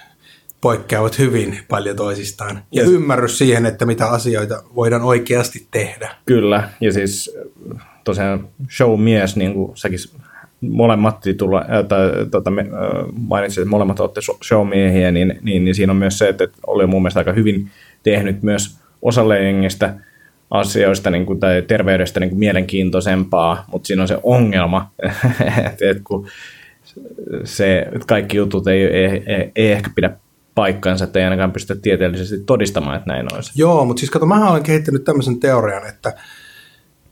C: poikkeavat hyvin paljon toisistaan. Ja, ja ymmärrys siihen, että mitä asioita voidaan oikeasti tehdä.
B: Kyllä, ja siis tosiaan show-mies, niin kuin säkin molemmat titulla, äh, tai, tota, äh, mainitsit, että molemmat olette showmiehiä, niin, niin, niin siinä on myös se, että, että oli mun mielestä aika hyvin tehnyt myös osalle jengistä asioista niin kuin, tai terveydestä niin kuin mielenkiintoisempaa, mutta siinä on se ongelma, <laughs> että, että kun se, että kaikki jutut ei, ei, ei, ei ehkä pidä paikkansa, että ei ainakaan pystytä tieteellisesti todistamaan, että näin olisi.
C: Joo, mutta siis kato, mä olen kehittänyt tämmöisen teorian, että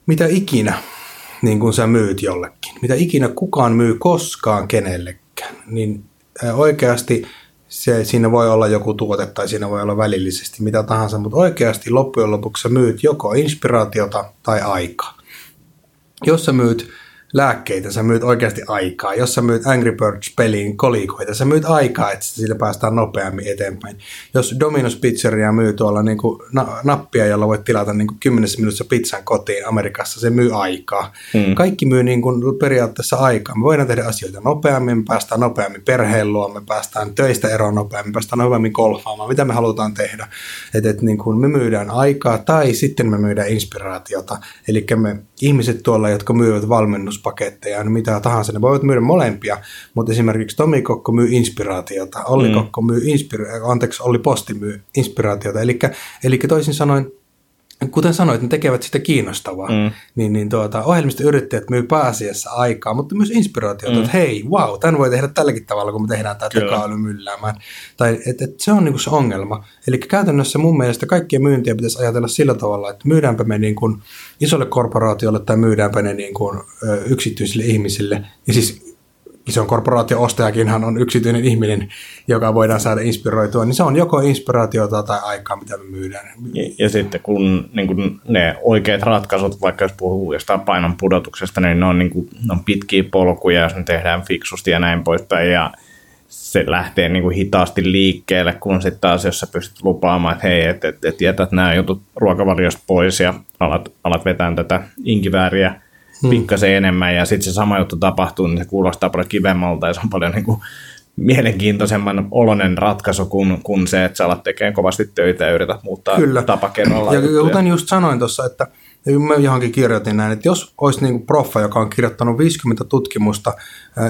C: mitä ikinä niin kun sä myyt jollekin, mitä ikinä kukaan myy koskaan kenellekään, niin oikeasti se, siinä voi olla joku tuote tai siinä voi olla välillisesti mitä tahansa, mutta oikeasti loppujen lopuksi sä myyt joko inspiraatiota tai aikaa. Jos sä myyt lääkkeitä, sä myyt oikeasti aikaa. Jos sä myyt Angry Birds-peliin kolikoita, sä myyt aikaa, että sillä päästään nopeammin eteenpäin. Jos Domino's Pizzeria myy tuolla niin kuin na- nappia, jolla voit tilata niin kuin 10 minuutissa pizzan kotiin Amerikassa, se myy aikaa. Hmm. Kaikki myy niin kuin periaatteessa aikaa. Me voidaan tehdä asioita nopeammin, me päästään nopeammin perheen luo, me päästään töistä eroon nopeammin, me päästään nopeammin golfaamaan, mitä me halutaan tehdä. Että et niin kuin me myydään aikaa tai sitten me myydään inspiraatiota. Eli me ihmiset tuolla, jotka myyvät valmennuspaketteja, niin mitä tahansa, ne voivat myydä molempia, mutta esimerkiksi Tomi Kokko myy inspiraatiota, Olli mm. Kokko myy inspira- anteeksi, Olli Posti myy inspiraatiota, eli, eli toisin sanoen kuten sanoit, ne tekevät sitä kiinnostavaa, mm. niin, niin tuota, ohjelmistoyrittäjät myy pääasiassa aikaa, mutta myös inspiraatiota, mm. että hei, wow, tämän voi tehdä tälläkin tavalla, kun me tehdään tämä tekoäly mylläämään. Tai et, et se on niinku se ongelma. Eli käytännössä mun mielestä kaikkien myyntiä pitäisi ajatella sillä tavalla, että myydäänpä me niin kuin isolle korporaatiolle tai myydäänpä ne niin kuin, ö, yksityisille ihmisille. Ja siis ison korporaatio-ostajakinhan on yksityinen ihminen, joka voidaan saada inspiroitua, niin se on joko inspiraatiota tai aikaa, mitä me myydään.
B: Ja, ja sitten kun, niin kun ne oikeat ratkaisut, vaikka jos puhuu jostain painon pudotuksesta, niin ne on, niin kun, ne on pitkiä polkuja, jos ne tehdään fiksusti ja näin poispäin, ja se lähtee niin kuin hitaasti liikkeelle, kun sitten taas jos sä pystyt lupaamaan, että hei, että et, et jätät nämä jutut ruokavaliosta pois ja alat, alat vetää tätä inkivääriä hmm. pikkasen enemmän ja sitten se sama juttu tapahtuu, niin se kuulostaa paljon kivemmalta ja se on paljon niin kuin mielenkiintoisemman olonen ratkaisu kuin, kuin se, että sä alat tekemään kovasti töitä ja yrität muuttaa Kyllä. tapa kerralla.
C: Ja kuten just sanoin tuossa, että mä johonkin kirjoitin näin, että jos olisi niin kuin proffa, joka on kirjoittanut 50 tutkimusta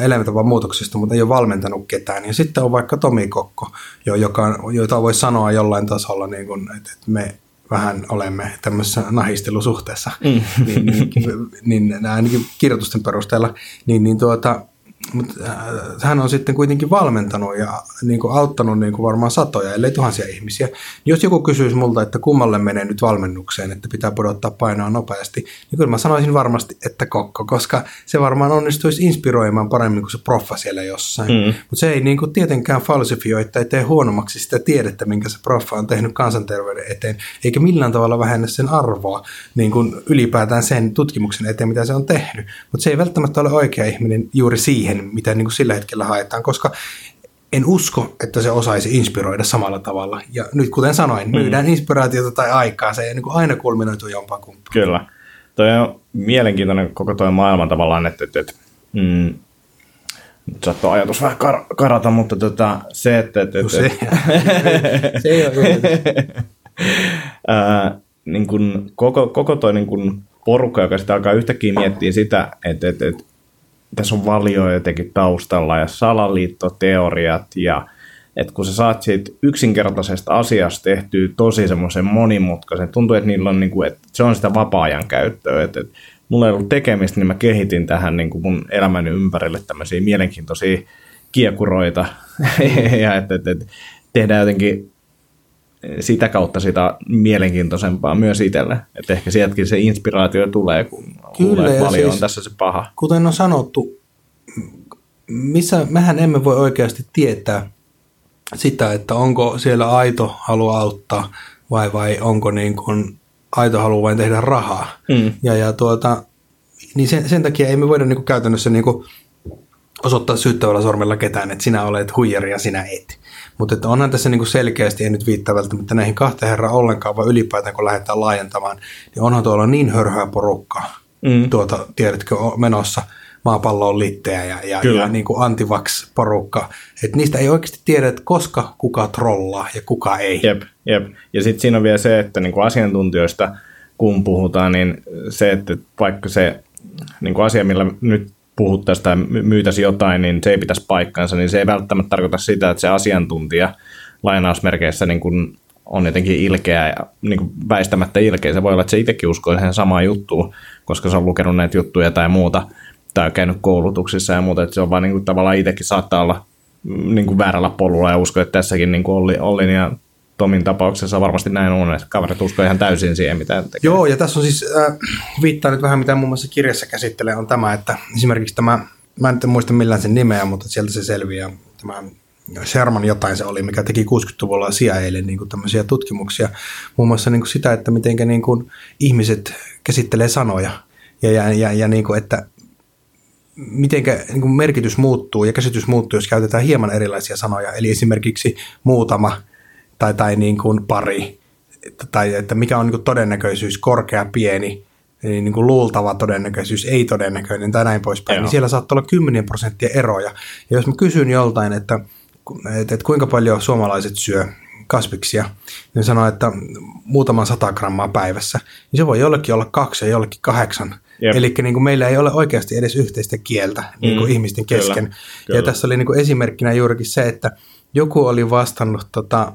C: elämäntavan muutoksista, mutta ei ole valmentanut ketään, ja sitten on vaikka Tomi Kokko, joka, jota voi sanoa jollain tasolla, niin kuin, että me vähän olemme tämmöisessä nahistelusuhteessa, mm. niin, niin, niin ainakin kirjoitusten perusteella, niin, niin tuota, mutta äh, hän on sitten kuitenkin valmentanut ja niin kuin auttanut niin kuin varmaan satoja, ellei tuhansia ihmisiä. Jos joku kysyisi multa, että kummalle menee nyt valmennukseen, että pitää pudottaa painoa nopeasti, niin kyllä mä sanoisin varmasti, että kokko, koska se varmaan onnistuisi inspiroimaan paremmin kuin se proffa siellä jossain. Mm. Mutta se ei niin kuin tietenkään falsifioi tai tee huonommaksi sitä tiedettä, minkä se proffa on tehnyt kansanterveyden eteen, eikä millään tavalla vähennä sen arvoa niin kuin ylipäätään sen tutkimuksen eteen, mitä se on tehnyt. Mutta se ei välttämättä ole oikea ihminen juuri siihen, mitä niin kuin sillä hetkellä haetaan, koska en usko, että se osaisi inspiroida samalla tavalla. Ja nyt kuten sanoin, mm. myydään inspiraatiota tai aikaa, se ei niin kuin aina kulminoitu jompaa kumpaan.
B: Kyllä. Toi on mielenkiintoinen koko tuo maailma tavallaan, että, että, että mm, nyt saattoi ajatus vähän kar- karata, mutta tota, se, että... että,
C: no se, <laughs> se ei ole <laughs>
B: ää, niin kun, koko, koko toi niin kun porukka, joka sitä alkaa yhtäkkiä miettiä sitä, että, että, että tässä on valio jotenkin taustalla ja salaliittoteoriat ja että kun sä saat siitä yksinkertaisesta asiasta tehtyä tosi semmoisen monimutkaisen, tuntuu, että niillä on niin kuin, että se on sitä vapaa-ajan käyttöä, että, että mulla ei ollut tekemistä, niin mä kehitin tähän niin kuin mun elämäni ympärille tämmöisiä mielenkiintoisia kiekuroita <laughs> ja että, että, että tehdään jotenkin sitä kautta sitä mielenkiintoisempaa myös itselle. Että ehkä sieltäkin se inspiraatio tulee, kun Kyllä, paljon siis, on tässä se paha.
C: Kuten on sanottu, missä mehän emme voi oikeasti tietää sitä, että onko siellä aito halu auttaa vai, vai onko niin kuin aito halu vain tehdä rahaa. Mm. Ja, ja tuota, niin sen, sen takia ei me voida niin kuin käytännössä niin kuin osoittaa syyttävällä sormella ketään, että sinä olet huijari ja sinä et. Mutta onhan tässä niinku selkeästi, en nyt viittaa välttämättä näihin kahteen herran ollenkaan, vaan ylipäätään kun lähdetään laajentamaan, niin onhan tuolla niin hörhää porukkaa, mm. tuota, tiedätkö, menossa maapallo on litteä ja, ja, ja niin kuin antivax-porukka. Että niistä ei oikeasti tiedä, että koska kuka trollaa ja kuka ei.
B: Jep, jep. Ja sitten siinä on vielä se, että niin kuin asiantuntijoista kun puhutaan, niin se, että vaikka se niin kuin asia, millä nyt puhuttaisiin tai my- myytäisi jotain, niin se ei pitäisi paikkansa, niin se ei välttämättä tarkoita sitä, että se asiantuntija lainausmerkeissä niin kuin on jotenkin ilkeä ja niin kuin väistämättä ilkeä. Se voi olla, että se itsekin uskoo siihen samaan juttuun, koska se on lukenut näitä juttuja tai muuta, tai käynyt koulutuksissa ja muuta, että se on vaan niin kuin, tavallaan itsekin saattaa olla mm, niin kuin väärällä polulla ja usko, että tässäkin niin kuin Olli, Ollin ja Tomin tapauksessa varmasti näin on, että kaverit uskoo ihan täysin siihen, mitä tekee.
C: Joo, ja tässä on siis, äh, viittaa nyt vähän mitä muun muassa kirjassa käsittelee, on tämä, että esimerkiksi tämä, mä en muista millään sen nimeä, mutta sieltä se selviää, tämä Sherman jotain se oli, mikä teki 60-luvulla CIAlle niin kuin tämmöisiä tutkimuksia, muun muassa niin kuin sitä, että miten niin kuin ihmiset käsittelee sanoja, ja, ja, ja, ja niin kuin, että miten niin merkitys muuttuu ja käsitys muuttuu, jos käytetään hieman erilaisia sanoja. Eli esimerkiksi muutama tai, tai niin kuin pari, tai että mikä on niin kuin todennäköisyys, korkea, pieni, eli niin kuin luultava todennäköisyys, ei todennäköinen tai näin poispäin,
B: Joo.
C: niin siellä saattaa olla 10 prosenttia eroja. Ja jos mä kysyn joltain, että, että, että kuinka paljon suomalaiset syö kasviksia, niin sanoo, että muutaman sata grammaa päivässä, niin se voi jollekin olla kaksi ja jollekin kahdeksan.
B: Jep.
C: Eli niin kuin meillä ei ole oikeasti edes yhteistä kieltä niin kuin
B: Mm,
C: ihmisten
B: kyllä,
C: kesken.
B: kyllä.
C: Ja tässä oli niin kuin esimerkkinä juurikin se, että joku oli vastannut, tota,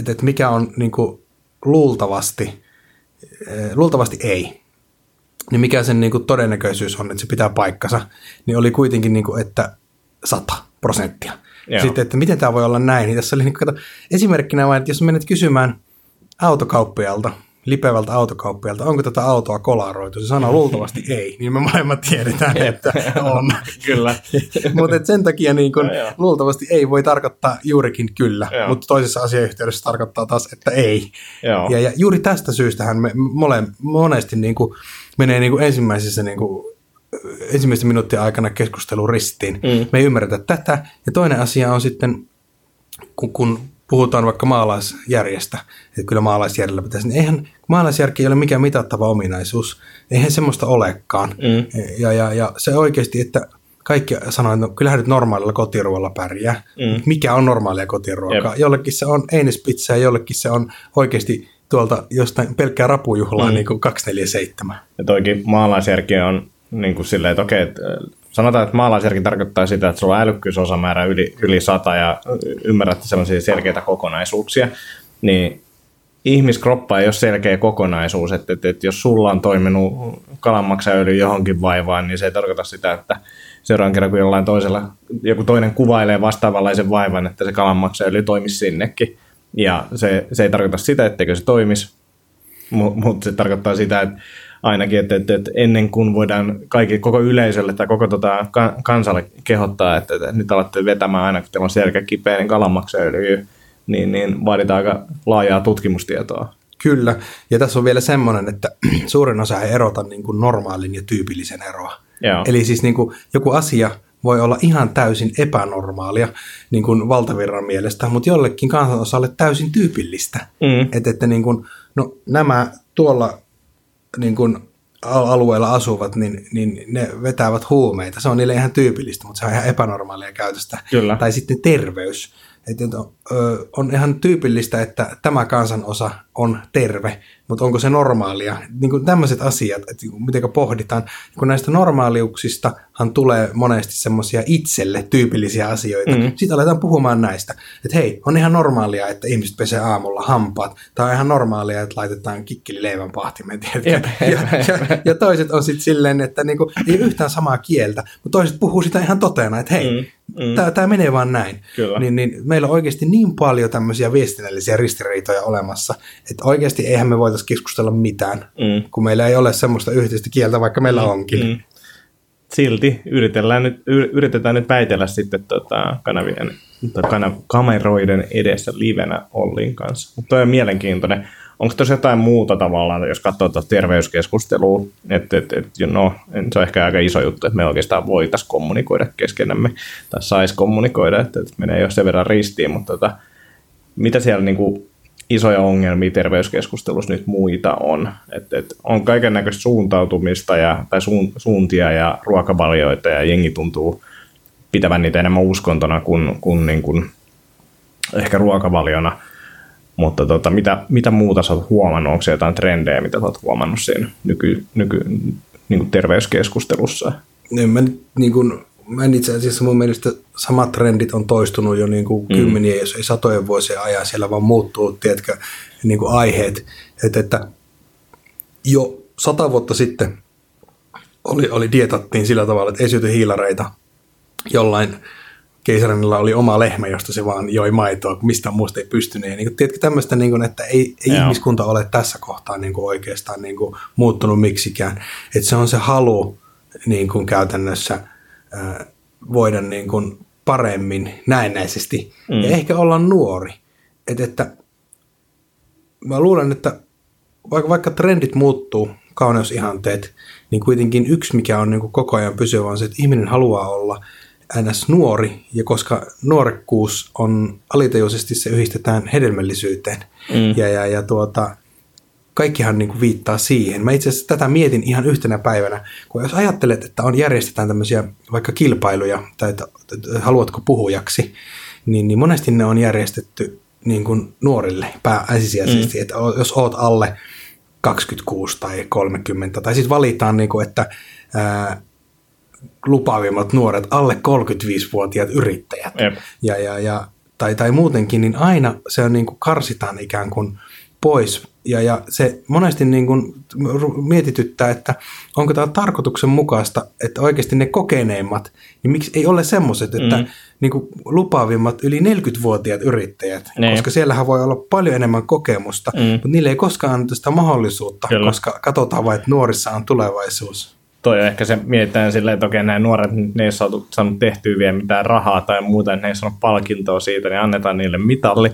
C: että, että mikä on niin kuin luultavasti, eh, luultavasti ei. Niin mikä sen niin kuin todennäköisyys on, että se pitää paikkansa, niin oli kuitenkin, niin kuin, että 100 prosenttia.
B: Joo.
C: Sitten, että miten tämä voi olla näin, niin tässä oli niin kuin, kato, esimerkkinä vain, että jos menet kysymään autokauppialta, lipevältä autokauppialta, onko tätä autoa kolaroitu, se sanoo luultavasti <laughs> ei, niin me molemmat tiedetään, että on. <laughs>
B: Kyllä. <laughs>
C: mutta sen takia niin kun,
B: joo.
C: luultavasti ei voi tarkoittaa juurikin kyllä, mutta toisessa asiayhteydessä tarkoittaa taas, että ei. Ja, ja juuri tästä syystähän me mole, monesti niin kuin, menee niin ensimmäisessä niin kuin, ensimmäisten minuuttien aikana keskustelu ristiin.
B: Mm.
C: Me ei ymmärretä tätä. Ja toinen asia on sitten, kun, kun puhutaan vaikka maalaisjärjestä, että kyllä maalaisjärjellä pitäisi, niin eihän maalaisjärki ei ole mikään mitattava ominaisuus. Eihän semmoista olekaan.
B: Mm.
C: Ja, ja, ja se oikeasti, että kaikki sanoo, että no, kyllähän nyt normaalilla kotiruoalla pärjää.
B: Mm.
C: Mikä on normaalia kotiruokaa?
B: Jep.
C: Jollekin se on einespizzaa, jollekin se on oikeasti tuolta jostain pelkkää rapujuhlaa
B: Mm.
C: niin kuin 247.
B: Ja toikin maalaisjärki on niin kuin silleen, että okei, että sanotaan, että maalaisjärki tarkoittaa sitä, että sulla on älykkyysosamäärä yli, yli sata ja ymmärrät sellaisia selkeitä kokonaisuuksia, niin ihmiskroppa ei ole selkeä kokonaisuus, että, että, että jos sulla on toiminut kalanmaksaöljy johonkin vaivaan, niin se ei tarkoita sitä, että seuraavan kerran kun jollain toisella, joku toinen kuvailee vastaavanlaisen vaivan, että se kalanmaksaöljy toimisi sinnekin. Ja se, se ei tarkoita sitä, etteikö se toimisi, mutta mut se tarkoittaa sitä, että ainakin, että, että, että ennen kuin voidaan kaikki, koko yleisölle tai koko tota, ka- kansalle kehottaa, että, että nyt alatte vetämään aina, kun teillä on selkä kipeä, niin kalanmaksaöljy, niin, niin vaaditaan aika laajaa tutkimustietoa.
C: Kyllä, ja tässä on vielä semmoinen, että <clears throat> suurin osa ei erota niin kuin normaalin ja tyypillisen eroa.
B: Joo.
C: Eli siis niin kuin joku asia voi olla ihan täysin epänormaalia niin kuin valtavirran mielestä, mutta jollekin kansanosalle täysin tyypillistä.
B: Mm.
C: Että, että niin kuin, no, nämä tuolla niin kuin al- alueella asuvat, niin, niin ne vetävät huumeita. Se on niille ihan tyypillistä, mutta se on ihan epänormaalia käytöstä.
B: Kyllä.
C: Tai sitten terveys. Että, ö, on ihan tyypillistä, että tämä kansanosa on terve, mutta onko se normaalia? Niin kuin tämmöiset asiat, että miten pohditaan. Kun näistä normaaliuksistahan tulee monesti semmoisia itselle tyypillisiä asioita.
B: Mm.
C: Mm. Sitten aletaan puhumaan näistä. Että hei, on ihan normaalia, että ihmiset pesee aamulla hampaat. Tai on ihan normaalia, että laitetaan kikkeli leivän pahtimeen.
B: Jep.
C: Ja, ja, ja toiset on sitten silleen, että niinku, ei yhtään samaa kieltä, mutta toiset puhuu sitä ihan totena, että hei,
B: Mm, mm.
C: tämä menee vaan näin.
B: Kyllä.
C: Niin, niin meillä on oikeasti niin paljon tämmöisiä viestinnällisiä ristiriitoja olemassa, että oikeasti eihän me voitaisiin keskustella mitään,
B: Mm.
C: kun meillä ei ole semmoista yhteistä kieltä, vaikka meillä onkin.
B: Mm. Silti yritetään nyt, yritetään nyt väitellä sitten tota, kanavien, tai kana, kameroiden edessä livenä Ollin kanssa. Mutta on mielenkiintoinen. Onko tuossa jotain muuta tavallaan, jos katsoo tuota terveyskeskustelua, että et, et, no, se on ehkä aika iso juttu, että me oikeastaan voitaisiin kommunikoida keskenämme, tai saisi kommunikoida, että, että menee jo sen verran ristiin, mutta tota, mitä siellä niin kuin isoja ongelmia terveyskeskustelussa nyt muita on? Et, et on kaiken näköistä suuntautumista ja, tai suun, suuntia ja ruokavalioita ja jengi tuntuu pitävän niitä enemmän uskontona kuin, kuin, niin kuin ehkä ruokavaliona. Mutta tota, mitä, mitä muuta sä oot huomannut? Onko se jotain trendejä, mitä sä oot huomannut siinä nyky, nyky, niin kuin terveyskeskustelussa?
C: en mä, nyt niin kuin, mä en itse asiassa mun mielestä samat trendit on toistunut jo niin kuin mm. kymmeniä, jos ei satojen vuosien ajan, siellä vaan muuttuu, tiedätkö, niin kuin aiheet. Että, että jo sata vuotta sitten oli, oli dietattiin sillä tavalla, että ei syöty hiilareita. Jollain keisarinilla oli oma lehmä, josta se vaan joi maitoa, kun mistä muusta ei pystynyt. Ja niin kuin, tiedätkö, tämmöistä, niin kuin, että ei, ei ihmiskunta ole tässä kohtaa niin kuin oikeastaan niin kuin, muuttunut miksikään. Että se on se halu niin kuin käytännössä ää, voida niin kuin, paremmin näennäisesti mm. ja ehkä olla nuori. Et, että mä luulen, että vaikka, vaikka trendit muuttuu, kauneusihanteet, niin kuitenkin yksi, mikä on niin kuin koko ajan pysyvä, on se, että ihminen haluaa olla ns. nuori, ja koska nuorekkuus on alitajuisesti se yhdistetään hedelmällisyyteen, mm. ja, ja, ja tuota, kaikkihan niin kuin viittaa siihen. Mä itse asiassa tätä mietin ihan yhtenä päivänä, kun jos ajattelet, että on järjestetään tämmöisiä vaikka kilpailuja, tai että, että haluatko puhujaksi, niin, niin monesti ne on järjestetty niin kuin nuorille pääasiallisesti, mm. että jos oot alle 26 tai 30, tai siis valitaan, niin kuin, että ää, lupaavimmat nuoret, alle 35-vuotiaat yrittäjät, Jep. ja, ja, ja, tai, tai muutenkin, niin aina se on niin kuin karsitaan ikään kuin pois. Ja, ja se monesti niin kuin mietityttää, että onko tämä tarkoituksenmukaista, että oikeasti ne kokeneimmat, niin miksi ei ole semmoiset, että mm. niin kuin lupaavimmat yli 40-vuotiaat yrittäjät, ne. koska siellähän voi olla paljon enemmän kokemusta, mm. mutta niille ei koskaan anneta sitä mahdollisuutta, Kyllä. koska katsotaan vain, että nuorissa on tulevaisuus
B: toi on ehkä se, mietitään silleen, että okei, nämä nuoret, ne ei saanut, saanut tehtyä vielä mitään rahaa tai muuta, ne ei saanut palkintoa siitä, niin annetaan niille mitalli.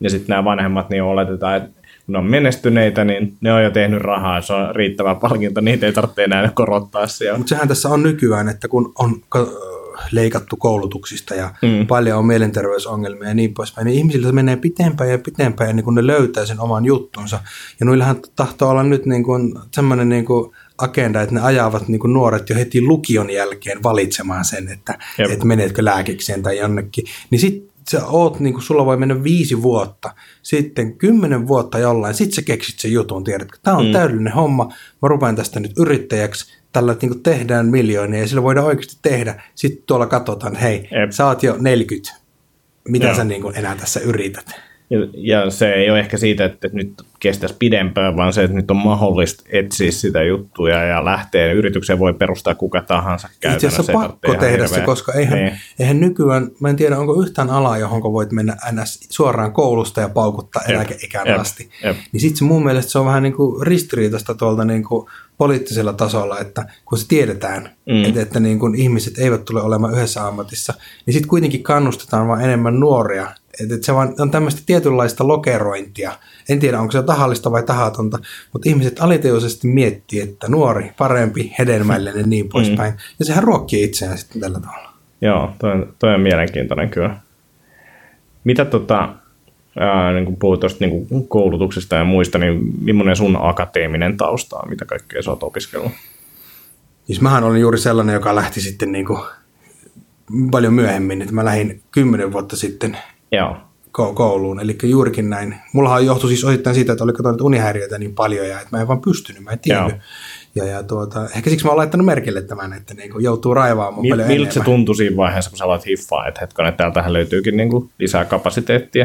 B: Ja sitten nämä vanhemmat, niin oletetaan, että ne on menestyneitä, niin ne on jo tehnyt rahaa, se on riittävä palkinto, niitä ei tarvitse enää korottaa siellä.
C: Mutta sehän tässä on nykyään, että kun on leikattu koulutuksista ja mm. paljon on mielenterveysongelmia ja niin poispäin, niin ihmisiltä menee pitempään ja pitempään niin kun ne löytää sen oman juttunsa. Ja noillähän tahtoo olla nyt niin kuin semmoinen niin kuin agenda, että ne ajavat niin nuoret jo heti lukion jälkeen valitsemaan sen, että, että menetkö lääkikseen tai jonnekin. Niin sitten sä oot, niin kuin sulla voi mennä viisi vuotta, sitten kymmenen vuotta jollain, sit sä keksit sen jutun, tiedätkö, tämä on mm. täydellinen homma, mä rupean tästä nyt yrittäjäksi, tällä niin kuin tehdään miljoonia ja sillä voidaan oikeasti tehdä. Sitten tuolla katsotaan, että hei, Jep. sä oot jo 40, mitä Joo. sä niin kuin enää tässä yrität?
B: Ja, ja se ei ole ehkä siitä, että nyt kestäisi pidempään, vaan se, että nyt on mahdollista etsiä sitä juttuja ja lähteä. Yritykseen voi perustaa kuka tahansa
C: Itse asiassa pakko tehdä hirveä. se, koska eihän, niin. eihän nykyään, mä en tiedä, onko yhtään alaa, johon voit mennä ns. suoraan koulusta ja paukuttaa jep, eläkeikään jep, asti. Jep. Niin sitten se mun mielestä se on vähän niin kuin ristiriitasta tuolta niin kuin poliittisella tasolla, että kun se tiedetään, mm. että, että niin kuin ihmiset eivät tule olemaan yhdessä ammatissa, niin sitten kuitenkin kannustetaan vaan enemmän nuoria että se on tämmöistä tietynlaista lokerointia. En tiedä, onko se tahallista vai tahatonta, mutta ihmiset alitajuisesti miettii, että nuori, parempi, hedelmällinen ja niin poispäin. Mm. Ja sehän ruokkii itseään sitten tällä tavalla.
B: Joo, toi on, toi on mielenkiintoinen kyllä. Mitä tota, ää, niin kun puhut tuosta niin koulutuksesta ja muista, niin millainen sun akateeminen tausta on, mitä kaikkea sä oot opiskellut?
C: Siis mähän olin juuri sellainen, joka lähti sitten niin kuin paljon myöhemmin, että mä lähdin kymmenen vuotta sitten Joo. kouluun. Eli juurikin näin. Mullahan johtui siis osittain siitä, että oli katsonut unihäiriöitä niin paljon ja että mä en vaan pystynyt, mä en tiennyt. Ja, ja tuota, ehkä siksi mä oon laittanut merkille tämän, että niin kuin joutuu raivaamaan Mil, paljon
B: Miltä se tuntui siinä vaiheessa, kun sä aloit hiffaa, että hetken, että täältähän löytyykin niin kuin lisää kapasiteettia?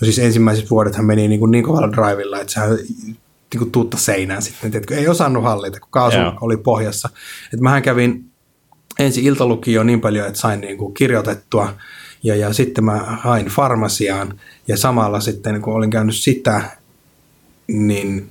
C: No siis ensimmäiset vuodethan meni niin, kuin niin kovalla drivilla, että sehän niin kuin tuutta seinään sitten, että ei osannut hallita, kun kaasu Joo. oli pohjassa. Että mähän kävin ensin iltalukio niin paljon, että sain niin kuin kirjoitettua ja, ja sitten mä hain farmasiaan ja samalla sitten kun olin käynyt sitä, niin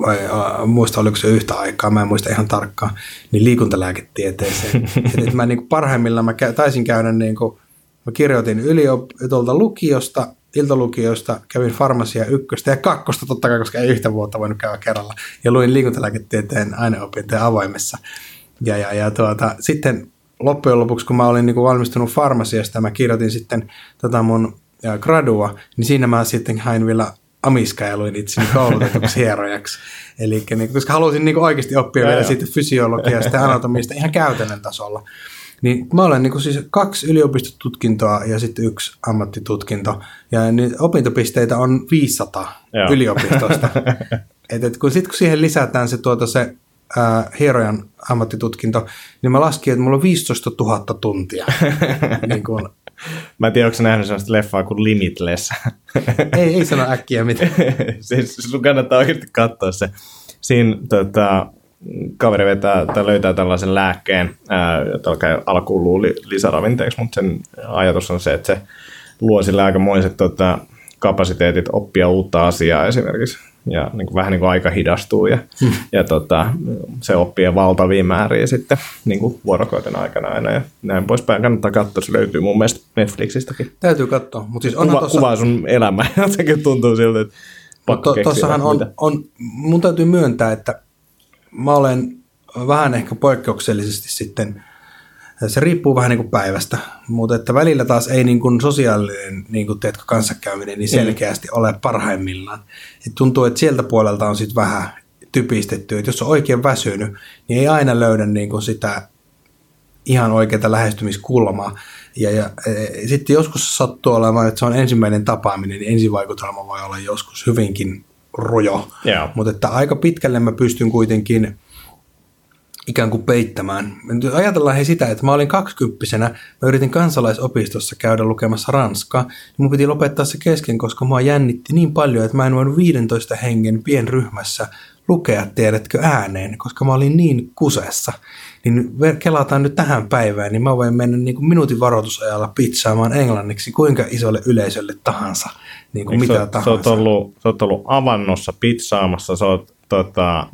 C: vai a, muista oliko se yhtä aikaa, mä en muista ihan tarkkaan, niin liikuntalääketieteeseen. <laughs> Et mä niin kuin parhaimmillaan mä taisin käydä, niin kuin, mä kirjoitin yliopitolta lukiosta, iltalukiosta, kävin farmasia ykköstä ja kakkosta totta kai, koska ei yhtä vuotta voinut käydä kerralla. Ja luin liikuntalääketieteen aineopintojen avoimessa. Ja, ja, ja tuota, sitten loppujen lopuksi, kun mä olin niin kuin valmistunut farmasiasta, mä kirjoitin sitten tota mun gradua, niin siinä mä sitten hain vielä amiska ja luin itseni <laughs> koulutetuksi hierojaksi. Eli niin, koska halusin niin oikeasti oppia vielä siitä fysiologiasta ja anatomista ihan käytännön tasolla. Niin mä olen niin siis kaksi yliopistotutkintoa ja sitten yksi ammattitutkinto. Ja niin opintopisteitä on 500 Joo. yliopistosta. <laughs> et, et kun sitten kun siihen lisätään se, tuota, se ää, hierojan ammattitutkinto, niin mä laskin, että mulla on 15 000 tuntia. <laughs> niin kun,
B: Mä en tiedä, onko nähnyt sellaista leffaa kuin Limitless. <laughs>
C: ei, ei sano äkkiä mitään. <laughs>
B: siis sun kannattaa oikeasti katsoa se. Siinä tota, kaveri vetää, tai löytää tällaisen lääkkeen, ää, jota alkaa alkuun luuli lisäravinteeksi, mutta sen ajatus on se, että se luo sille aikamoiset tota, kapasiteetit oppia uutta asiaa esimerkiksi. Ja niin kuin, vähän niin kuin aika hidastuu ja, hmm. ja tota, se oppii valtavia määriä sitten niin kuin vuorokauden aikana aina ja näin poispäin. Kannattaa katsoa, se löytyy mun mielestä Netflixistäkin.
C: Täytyy katsoa. Mut siis
B: Kuva,
C: tossa,
B: Kuvaa sun elämää, <laughs> jotenkin tuntuu siltä, että pakko
C: to, tossahan on,
B: mitä.
C: on, mun täytyy myöntää, että mä olen vähän ehkä poikkeuksellisesti sitten, se riippuu vähän niin kuin päivästä, mutta että välillä taas ei niin kuin sosiaalinen niin kuin teetkö, kanssakäyminen niin selkeästi mm. ole parhaimmillaan. Et tuntuu, että sieltä puolelta on sitten vähän typistetty, että jos on oikein väsynyt, niin ei aina löydä niin kuin sitä ihan oikeaa lähestymiskulmaa. Ja, ja e, sitten joskus sattuu olemaan, että se on ensimmäinen tapaaminen, niin ensivaikutelma voi olla joskus hyvinkin rujo.
B: Joo.
C: Mutta että aika pitkälle mä pystyn kuitenkin ikään kuin peittämään. Ajatellaan he sitä, että mä olin kaksikymppisenä, mä yritin kansalaisopistossa käydä lukemassa ranskaa, niin mun piti lopettaa se kesken, koska mua jännitti niin paljon, että mä en voinut 15 hengen pienryhmässä lukea, tiedätkö, ääneen, koska mä olin niin kusessa. Niin kelataan nyt tähän päivään, niin mä voin mennä niin kuin minuutin varoitusajalla pizzaamaan englanniksi kuinka isolle yleisölle tahansa, niin kuin
B: Eikö
C: mitä
B: sä,
C: tahansa.
B: Sä oot, ollut, sä oot ollut avannossa pizzaamassa, sä oot tota,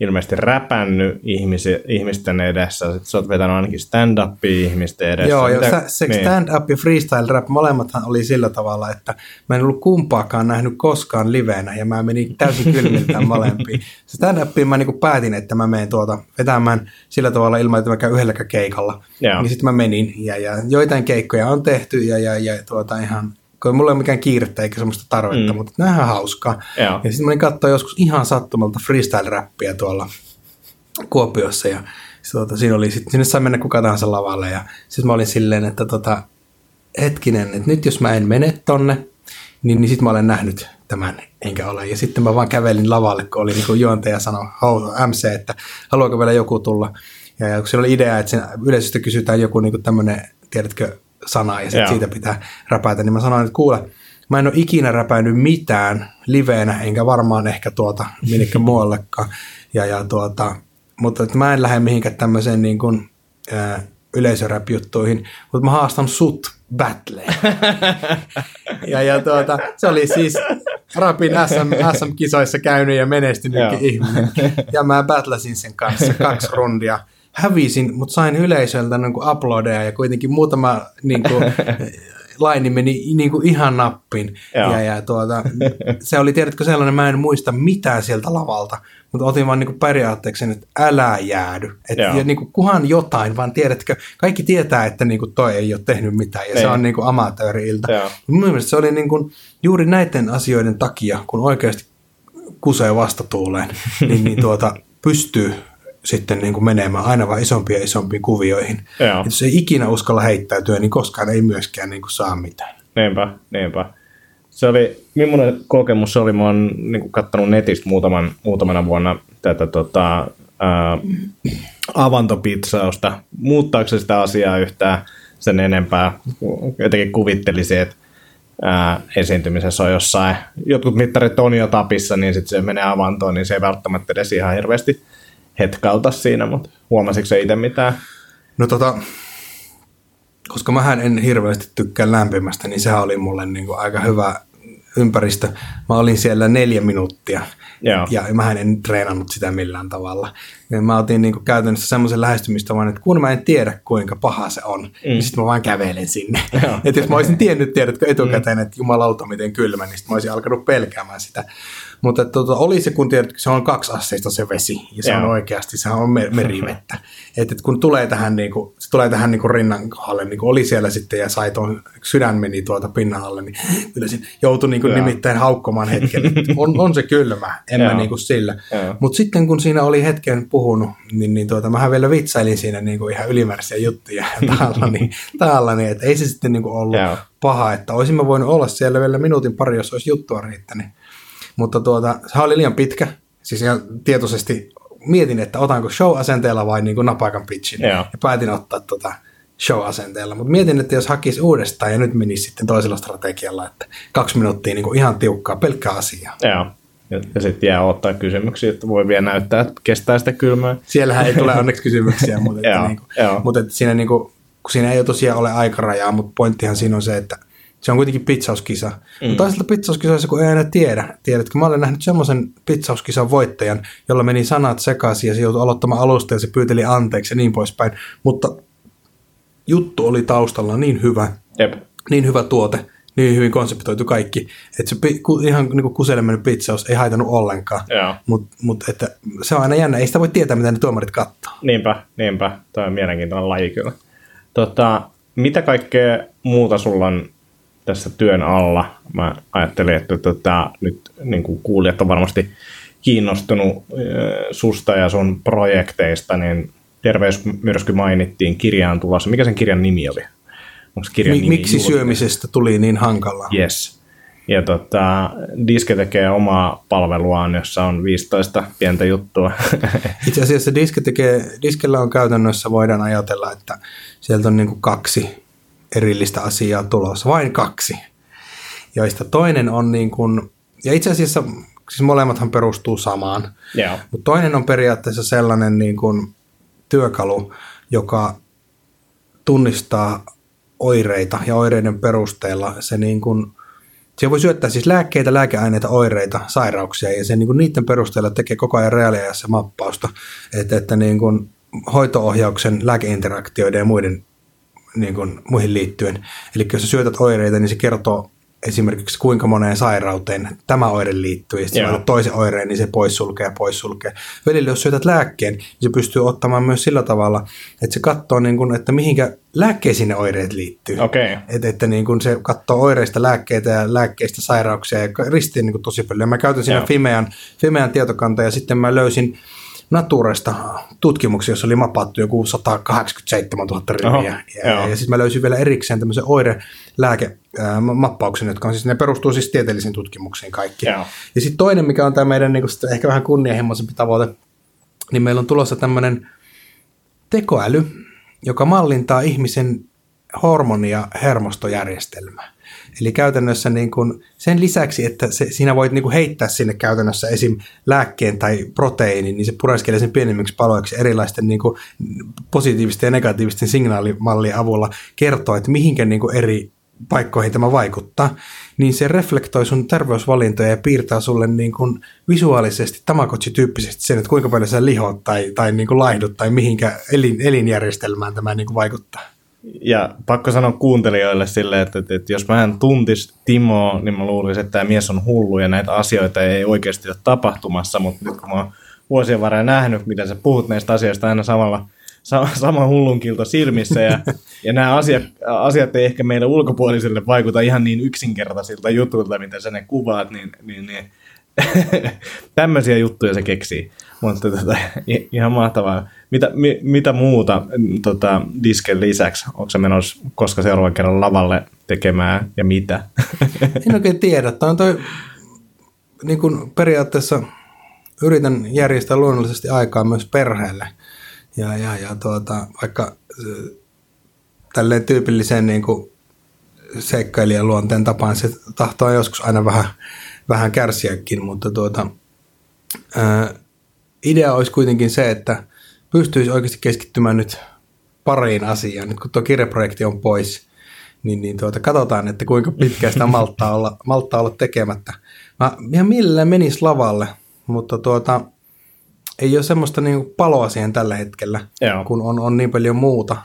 B: ilmeisesti räpännyt ihmisi, ihmisten edessä, sit sä oot vetänyt ainakin stand-upia ihmisten edessä.
C: Joo,
B: Mitä-
C: se
B: niin.
C: stand-up ja freestyle rap, molemmathan oli sillä tavalla, että mä en ollut kumpaakaan nähnyt koskaan livenä, ja mä menin täysin kylmiltään <laughs> molempiin. Se stand-upiin mä niinku päätin, että mä menen tuota vetämään sillä tavalla ilman, että mä käyn yhdelläkään keikalla.
B: Joo.
C: Niin sitten mä menin, ja, ja joitain keikkoja on tehty, ja, ja, ja tuota ihan, kun mulla ei ole mikään kiirettä eikä semmoista tarvetta,
B: Mm.
C: mutta nämä on hauskaa.
B: Joo.
C: Ja sitten mä katsoa joskus ihan sattumalta freestyle-räppiä tuolla Kuopiossa ja sit, tota, siinä oli, sit, sinne sai mennä kuka tahansa lavalle ja sitten mä olin silleen, että tota, hetkinen, että nyt jos mä en mene tonne, niin, niin sitten mä olen nähnyt tämän, enkä ole. Ja sitten mä vaan kävelin lavalle, kun oli niin kuin juontaja sanoi, MC, että haluaako vielä joku tulla. Ja, ja kun siellä oli idea, että sen yleisöstä kysytään joku niin tämmöinen, tiedätkö, sana ja
B: Joo.
C: sitten siitä pitää räpätä, niin mä sanoin, että kuule, mä en ole ikinä räpänyt mitään liveenä, enkä varmaan ehkä tuota minnekään <laughs> muuallekaan. Ja, ja tuota, mutta että mä en lähde mihinkään tämmöiseen niin kuin, ää, yleisörap-juttuihin, mutta mä haastan sut battleen. <laughs> ja, ja tuota, se oli siis rapin SM, SM-kisoissa käynyt ja menestynytkin ihminen. Ja mä battlasin sen kanssa kaksi rundia. Hävisin, mutta sain yleisöltä niin kuin uploadeja ja kuitenkin muutama niin kuin, <laughs> laini meni niin kuin ihan nappiin.
B: Joo.
C: Ja, ja tuota, se oli, tiedätkö, sellainen, mä en muista mitään sieltä lavalta, mutta otin vaan niin kuin periaatteeksi, että älä jäädy. Et,
B: Joo.
C: ja niin kuin, kuhan jotain, vaan tiedätkö, kaikki tietää, että niin kuin toi ei ole tehnyt mitään ja se
B: Niin.
C: on niin kuin amatööri-ilta.
B: Joo.
C: Mun mielestä se oli niin kuin, juuri näiden asioiden takia, kun oikeasti kusee vastatuuleen, niin, niin tuota, pystyy sitten niin kuin menemään aina vaan isompiin ja isompiin kuvioihin.
B: Joo.
C: Et jos ei ikinä uskalla heittäytyä, niin koskaan ei myöskään niin kuin saa mitään.
B: Niinpä, niinpä. Se oli, millainen kokemus se oli? Mä oon niin katsonut netistä muutaman, muutamana vuonna tätä tota, ää, avantopizzausta. Muuttaako se sitä asiaa yhtään sen enempää? Jotenkin kuvittelisin, että ää, esiintymisessä on jossain, jotkut mittarit on jo tapissa, niin sitten se menee avantoon, niin se ei välttämättä edes ihan hirveästi hetkauta siinä, mutta huomasitko se itse mitään?
C: No tota, koska mähän en hirveästi tykkää lämpimästä, niin sehän oli mulle niin kuin aika hyvä ympäristö. Mä olin siellä neljä minuuttia
B: Joo.
C: ja mähän en treenannut sitä millään tavalla. Ja mä otin niin kuin käytännössä semmoisen lähestymistavan, että kun mä en tiedä kuinka paha se on, mm. niin sitten mä vaan kävelen sinne.
B: Joo. <laughs>
C: että jos mä olisin tiennyt, tiedätkö etukäteen, että jumalauta miten kylmä, niin sitten mä olisin alkanut pelkäämään sitä. Mutta tota, oli se, kun tiedät, se on kaksi asteista se vesi, ja se
B: Joo.
C: on oikeasti, se on mer- merivettä. <laughs> Et, et kun tulee tähän, niinku, se tulee tähän niinku rinnan kohdalle, niin kuin oli siellä sitten, ja sai tuon sydän meni tuolta pinnan alle, niin <laughs> kyllä siinä joutui niinku
B: Joo.
C: nimittäin haukkomaan hetken. <laughs> On, on se kylmä, en mä
B: Joo.
C: niinku sillä. Mutta sitten kun siinä oli hetken puhunut, niin, niin tuota, mähän vielä vitsailin siinä niinku ihan ylimääräisiä juttuja tahallani, tahallani että ei se sitten niinku ollut
B: Joo.
C: paha, että olisimme voinut olla siellä vielä minuutin pari, jos olisi juttua riittänyt. Mutta tuota, se oli liian pitkä, siis ihan tietoisesti mietin, että otanko show-asenteella vai niin kuin napaikan pitchin.
B: Joo.
C: Ja päätin ottaa tota show-asenteella. Mutta mietin, että jos hakisi uudestaan ja nyt menisi sitten toisella strategialla, että kaksi minuuttia niin kuin ihan tiukkaa, pelkkää asiaa.
B: Joo. Ja, ja sitten jää ottaa kysymyksiä, että voi vielä näyttää, että kestää sitä kylmää.
C: Siellähän ei tule <laughs> onneksi kysymyksiä, mutta, että
B: Joo,
C: niin kuin, mutta että siinä, niin kuin, kun siinä ei tosiaan ole aikarajaa, mutta pointtihan siinä on se, että se on kuitenkin pizzauskisa. Mm. Mutta toisaalta pizzauskisoissa, kun ei aina tiedä, tiedätkö, mä olen nähnyt semmoisen pizzauskisan voittajan, jolla meni sanat sekaisin ja se joutui aloittamaan alusta ja se pyyteli anteeksi ja niin poispäin. Mutta juttu oli taustalla niin hyvä,
B: Jep.
C: niin hyvä tuote, niin hyvin konseptoitu kaikki, että se ihan niin kuin kuselle mennyt pizzaus ei haitannut ollenkaan. Mutta mut, että se on aina jännä, ei sitä voi tietää, mitä ne tuomarit katsoo.
B: Niinpä, niinpä. Tämä on mielenkiintoinen laji kyllä. Tota, mitä kaikkea muuta sulla on tässä työn alla? Mä ajattelin, että tota, nyt niin kuin kuulijat on varmasti kiinnostunut äh, susta ja sun projekteista, niin terveysmyrsky mainittiin, kirja on tulossa. Mikä sen kirjan nimi oli? Onko kirjan
C: Mi-
B: nimi
C: miksi
B: julkinen?
C: syömisestä tuli niin hankalaa?
B: Yes. Ja tota, Diske tekee omaa palveluaan, jossa on 15 pientä juttua. <laughs>
C: Itse asiassa diske tekee, diskellä on käytännössä, voidaan ajatella, että sieltä on niin kuin kaksi erillistä asiaa tulossa, vain kaksi, joista toinen on niin kuin, ja itse asiassa siis molemmathan perustuu samaan,
B: Joo.
C: mutta toinen on periaatteessa sellainen niin kuin työkalu, joka tunnistaa oireita ja oireiden perusteella se niin kuin, se voi syöttää siis lääkkeitä, lääkeaineita, oireita, sairauksia ja se niin kuin niiden perusteella tekee koko ajan reaaliajassa mappausta, että, että niin kuin hoitoohjauksen, lääkeinteraktioiden ja muiden niin kuin, muihin liittyen. Eli jos sä syötät oireita, niin se kertoo esimerkiksi kuinka moneen sairauteen tämä oire liittyy, ja sitten toisen oireen, niin se poissulkee ja poissulkee. Välillä jos syötät lääkkeen, niin se pystyy ottamaan myös sillä tavalla, että se katsoo, niin kuin, että mihinkä lääkkeisiin ne oireet liittyy.
B: Okei.
C: Että, että niin kun se katsoo oireista lääkkeitä ja lääkkeistä sairauksia ja ristii niin kuin tosi paljon. Mä käytän siinä
B: Joo.
C: Fimean, Fimean tietokanta ja sitten mä löysin Naturesta tutkimuksia, jossa oli mapattu joku 187 000 riviä.
B: Oho,
C: ja,
B: joo.
C: ja sitten mä löysin vielä erikseen tämmöisen oirelääkemappauksen, jotka on siis, ne perustuu siis tieteellisiin tutkimuksiin kaikki.
B: Joo.
C: Ja sitten toinen, mikä on tämä meidän niin kuin, ehkä vähän kunnianhimoisempi tavoite, niin meillä on tulossa tämmöinen tekoäly, joka mallintaa ihmisen hormoni- ja hermostojärjestelmää. Eli käytännössä niin kun sen lisäksi, että se, siinä voit niin kun heittää sinne käytännössä esim. lääkkeen tai proteiinin, niin se pureskelee sen pienemmiksi paloiksi erilaisten niin kun positiivisten ja negatiivisten signaalimallien avulla kertoo, että mihinkä niin kun eri paikkoihin tämä vaikuttaa, niin se reflektoi sun terveysvalintoja ja piirtää sulle niin kuin visuaalisesti, tamakotsi-tyyppisesti sen, että kuinka paljon sä lihot tai, tai niin kuin laihdut tai mihinkä elin, elinjärjestelmään tämä niin kuin vaikuttaa.
B: Ja pakko sanoa kuuntelijoille silleen, että, että, että jos mä en tuntis Timoa, niin mä luulisin, että tämä mies on hullu ja näitä asioita ei oikeasti ole tapahtumassa, mutta nyt kun mä oon vuosien varrella nähnyt, miten sä puhut näistä asioista aina samalla, sa, sama hullunkilta silmissä ja, ja nämä asiat, asiat ei ehkä meille ulkopuolisille vaikuta ihan niin yksinkertaisilta jutuilta, mitä sä ne kuvaat, niin, niin, niin <laughs> tämmöisiä juttuja se keksii. Mutta tota, ihan mahtavaa. Mitä, mi, mitä muuta mm, tota, disken lisäksi? Onko se menossa koska seuraavan kerran lavalle tekemään ja mitä?
C: En oikein tiedä. Tämä on toi, niin kuin periaatteessa yritän järjestää luonnollisesti aikaa myös perheelle. Ja, ja, ja tuota, vaikka tälleen tyypillisen niin kuin seikkailijan luonteen tapaan se tahtoo joskus aina vähän, vähän kärsiäkin, mutta tuota, ää, idea olisi kuitenkin se, että pystyisi oikeasti keskittymään nyt pariin asiaan. Nyt kun tuo kirjaprojekti on pois, niin, niin tuota, katsotaan, että kuinka pitkään sitä malttaa olla, <laughs> malttaa olla tekemättä. Mä ihan mielellään menis lavalle, mutta tuota, ei ole semmoista niin paloa siihen tällä hetkellä,
B: Joo.
C: kun on, on niin paljon muuta.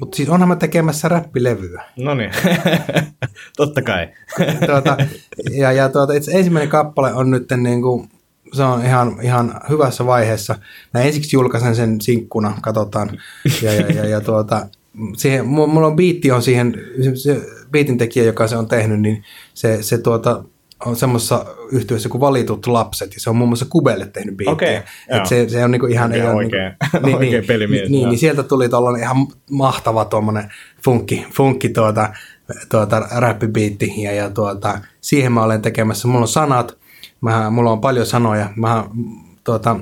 C: Mutta siis onhan mä tekemässä räppilevyä.
B: No niin, <laughs> totta kai.
C: tuota, ja, ja tuota, itse ensimmäinen kappale on nyt niin kuin, se on ihan, ihan hyvässä vaiheessa. Mä ensiksi julkaisen sen sinkkuna, katsotaan. Ja, ja, ja, ja tuota, siihen, mu- mulla on biitti on siihen, se, biitin tekijä, joka se on tehnyt, niin se, se tuota, on semmoisessa yhtiössä kuin Valitut lapset, ja se on muun muassa Kubelle tehnyt biittiä.
B: Okei, joo.
C: Et se, se on niinku ihan...
B: Okei,
C: ei ole
B: oikein-
C: niinku,
B: oikein <laughs> pelimies,
C: Niin, niin, sieltä tuli tuollainen ihan mahtava tuommoinen funkki, funkki tuota, tuota räppibiitti ja, ja tuota, siihen mä olen tekemässä. Mulla on sanat, mä, mulla on paljon sanoja. Mä, tuota,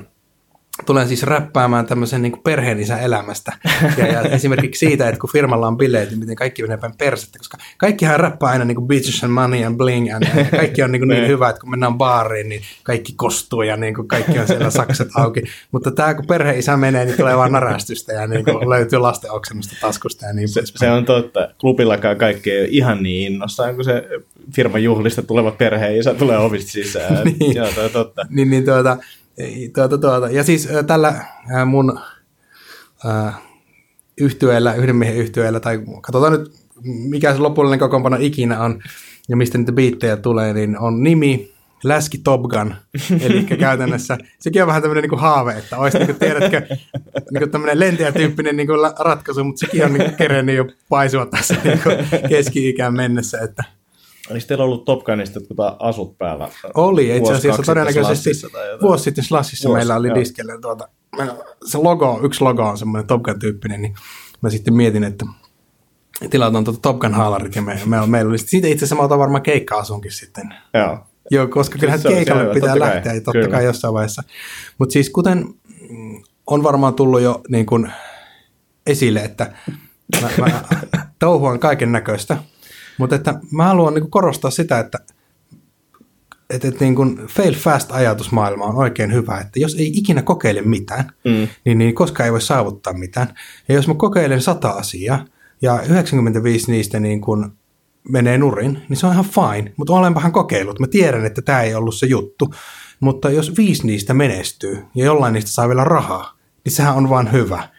C: tulen siis räppäämään tämmöisen niin perheenisän elämästä. Ja, ja, esimerkiksi siitä, että kun firmalla on bileet, niin miten kaikki menee päin persettä, koska kaikkihan räppää aina niin kuin bitches and money and bling, and, ja kaikki on niin, kuin niin hyvä, että kun mennään baariin, niin kaikki kostuu ja niin kuin kaikki on siellä sakset auki. Mutta tämä, kun perheisä menee, niin tulee vaan narästystä ja niin kuin löytyy lasten oksennusta taskusta ja niin
B: se, se, on totta. Klubillakaan kaikki ei ole ihan niin innossaan, kun se firman juhlista tuleva perheisä tulee ovista sisään. <laughs> niin. Joo, toi totta.
C: niin, niin tuota, Tuota, tuota. Ja siis tällä mun äh, yhtyeellä, yhden miehen yhtyeellä, tai katsotaan nyt mikä se lopullinen kokoonpano ikinä on, ja mistä niitä biittejä tulee, niin on nimi Läski Top Gun. <laughs> Eli käytännössä sekin on vähän tämmöinen niin haave, että olisi, niin kuin, tiedätkö, niin kuin tämmöinen lentiä-tyyppinen niin kuin ratkaisu, mutta sekin on niin kerennyt jo paisua tässä niin keski-ikään mennessä, että
B: Oliko teillä ollut Top Gunista tuota asut päällä?
C: Oli, itse asiassa todennäköisesti vuosi sitten Slashissa vuosi, meillä oli joo. diskellä tuota, se logo, yksi logo on semmoinen Top Gun-tyyppinen, niin mä sitten mietin, että tilataan tuota Top Gun-haalarit ja me, me, meillä oli siitä itse asiassa mä otan varmaan keikka-asunkin sitten.
B: Joo.
C: Joo, koska kyllähän se, keikalle pitää lähteä, kai, totta kyllä. kai jossain vaiheessa. Mutta siis kuten on varmaan tullut jo niin kuin esille, että mä, mä <laughs> touhuan kaiken näköistä, mutta että mä haluan niin korostaa sitä, että että, että niin kuin fail fast ajatusmaailma on oikein hyvä, että jos ei ikinä kokeile mitään, mm. niin, niin koskaan ei voi saavuttaa mitään. Ja jos mä kokeilen sata asiaa ja 95 niistä niin kuin menee nurin, niin se on ihan fine, mutta olenpahan kokeillut. Mä tiedän, että tämä ei ollut se juttu. Mutta jos viisi niistä menestyy ja jollain niistä saa vielä rahaa, niin sehän on vaan hyvä.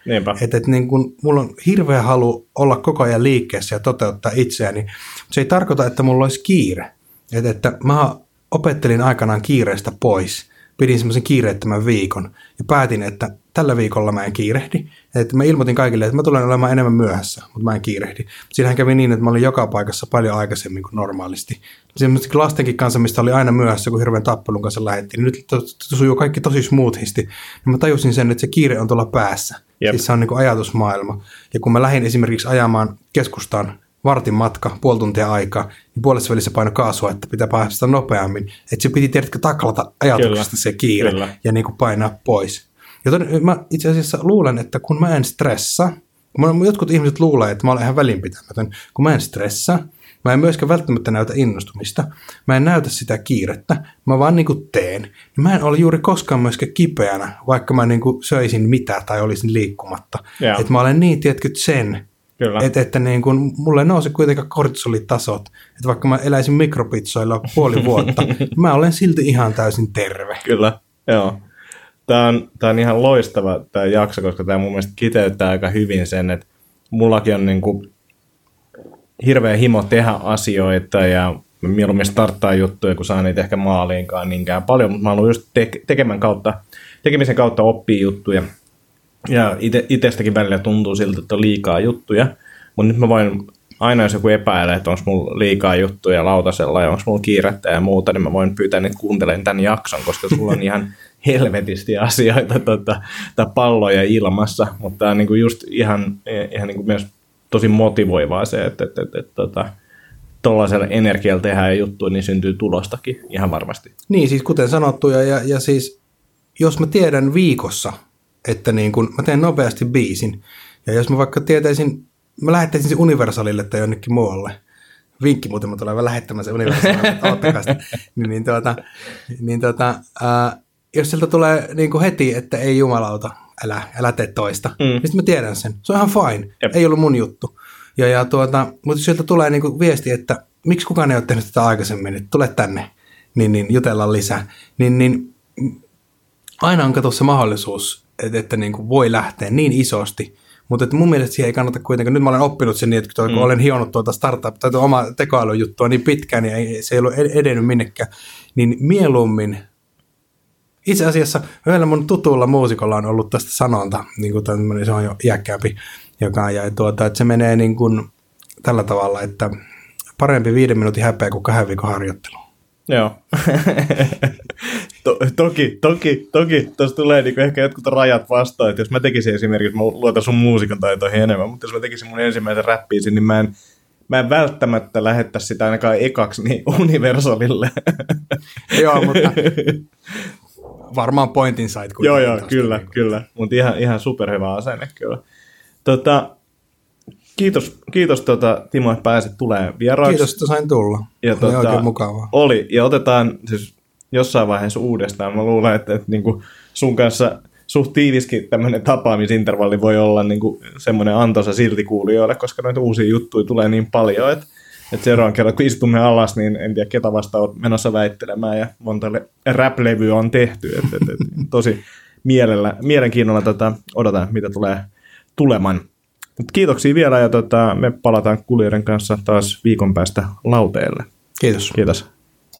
C: Että et niin kun, mulla on hirveä halu olla koko ajan liikkeessä ja toteuttaa itseäni. Se ei tarkoita, että mulla olisi kiire. Että, että mä opettelin aikanaan kiireestä pois. Pidin semmoisen kiireettömän viikon ja päätin, että tällä viikolla mä en kiirehdi. Että mä ilmoitin kaikille, että mä tulen olemaan enemmän myöhässä, mutta mä en kiirehdi. Siinähän kävi niin, että mä olin joka paikassa paljon aikaisemmin kuin normaalisti. Semmoisesti lastenkin kanssa, mistä oli aina myöhässä, kun hirveän tappelun kanssa lähdettiin. Niin nyt sujuu kaikki tosi smoothisti. Niin mä tajusin sen, että se kiire on tuolla päässä. Jep. Siis se on niin kuin ajatusmaailma. Ja kun mä lähdin esimerkiksi ajamaan keskustaan vartin matka, puoli tuntia aikaa, niin puolessa välissä paino kaasua, että pitää päästä nopeammin. Että se piti tiedätkö taklata ajatuksesta kyllä, se kiire kyllä. ja niin kuin painaa pois. Joten mä itse asiassa luulen, että kun mä en stressa, kun jotkut ihmiset luulee, että mä olen ihan välinpitämätön, kun mä en stressa, mä en myöskään välttämättä näytä innostumista, mä en näytä sitä kiirettä, mä vaan niin kuin teen. Niin mä en ole juuri koskaan myöskään kipeänä, vaikka mä niin kuin söisin mitä tai olisin liikkumatta. Yeah. Että mä olen niin, tiedätkö, sen, Kyllä. Että, että niin kuin, mulle ei nouse kuitenkaan kortisolitasot. Että vaikka mä eläisin mikropitsoilla puoli vuotta, <laughs> mä olen silti ihan täysin terve.
B: Kyllä, joo. Tämä on, tämä on ihan loistava tämä jakso, koska tämä mun mielestä kiteyttää aika hyvin sen, että mullakin on niin kuin hirveä himo tehdä asioita ja mieluummin starttaa juttuja, kun saa niitä ehkä maaliinkaan niinkään paljon, mutta mä haluan just te- tekemän kautta, tekemisen kautta oppia juttuja. Ja ite, itsestäkin välillä tuntuu siltä, että on liikaa juttuja, mutta nyt mä voin, aina jos joku epäilee, että onko mulla liikaa juttuja lautasella ja onko mulla kiirettä ja muuta, niin mä voin pyytää niitä kuuntelemaan tämän jakson, koska sulla on ihan <laughs> helvetisti asioita tota, tai palloja ilmassa, mutta tämä on niinku just ihan, ihan niinku myös tosi motivoivaa se, että, että, että, että tota, tuollaisella energialla tehdään juttuja, niin syntyy tulostakin ihan varmasti.
C: Niin, siis kuten sanottu, ja, ja, ja siis jos mä tiedän viikossa, että niin kun mä teen nopeasti biisin, ja jos mä vaikka tietäisin, mä lähettäisin se Universalille tai jonnekin muualle, vinkki muuten, mä tulen lähettämään se Universalille, <laughs> niin, niin, tuota, niin tuota, ää, jos sieltä tulee niin kuin heti, että ei jumalauta, älä, älä tee toista, mm. niin sitten mä tiedän sen. Se on ihan fine. Jep. Ei ollut mun juttu. Ja, ja tuota, mutta sieltä tulee niin kuin viesti, että miksi kukaan ei ole tehnyt tätä aikaisemmin, että tule tänne, niin, niin jutellaan lisää. Niin, niin aina on kato se mahdollisuus, että, että niin kuin voi lähteä niin isosti, mutta että mun mielestä siihen ei kannata kuitenkaan, nyt mä olen oppinut sen niin, että kun mm. olen hionut tuota startup tai tuota oma tekoälyjuttua niin pitkään, niin ei, se ei ollut edennyt minnekään, niin mieluummin itse asiassa yhdellä mun tutulla muusikolla on ollut tästä sanonta, niin kuin tämmöinen, se on jo iäkkäämpi, joka ja tuota, että se menee niin kuin tällä tavalla, että parempi viiden minuutin häpeä kuin kahden viikon harjoittelu.
B: Joo. <laughs> to, toki, toki, toki. Tuossa tulee niinku ehkä jotkut rajat vastaan, että jos mä tekisin esimerkiksi, mä luotan sun muusikon taitoihin enemmän, mutta jos mä tekisin mun ensimmäisen räppiisin, niin mä en, mä en välttämättä lähettää sitä ainakaan ekaksi niin <laughs> Universalille. <laughs>
C: Joo, mutta varmaan pointin sait.
B: Joo, joo, kyllä, niin kyllä. Mutta ihan, ihan superhyvä asenne kyllä. Tota, kiitos, kiitos tota, Timo, että pääsit tulemaan vieraaksi.
C: Kiitos, että sain tulla. Ja oli tota, oikein mukavaa.
B: Oli, ja otetaan siis jossain vaiheessa uudestaan. Mä luulen, että, että niin kuin sun kanssa suht tiiviskin tämmöinen tapaamisintervalli voi olla niin kuin semmoinen antoisa silti kuulijoille, koska noita uusia juttuja tulee niin paljon, että että seuraavan kerran, kun istumme alas, niin en tiedä ketä vasta olet menossa väittelemään ja monta rap-levyä on tehty. Et, et, et, tosi mielellä, mielenkiinnolla tota, odotan, mitä tulee tuleman. Mut kiitoksia vielä ja tota, me palataan kulijoiden kanssa taas viikon päästä lauteelle.
C: Kiitos.
B: Kiitos.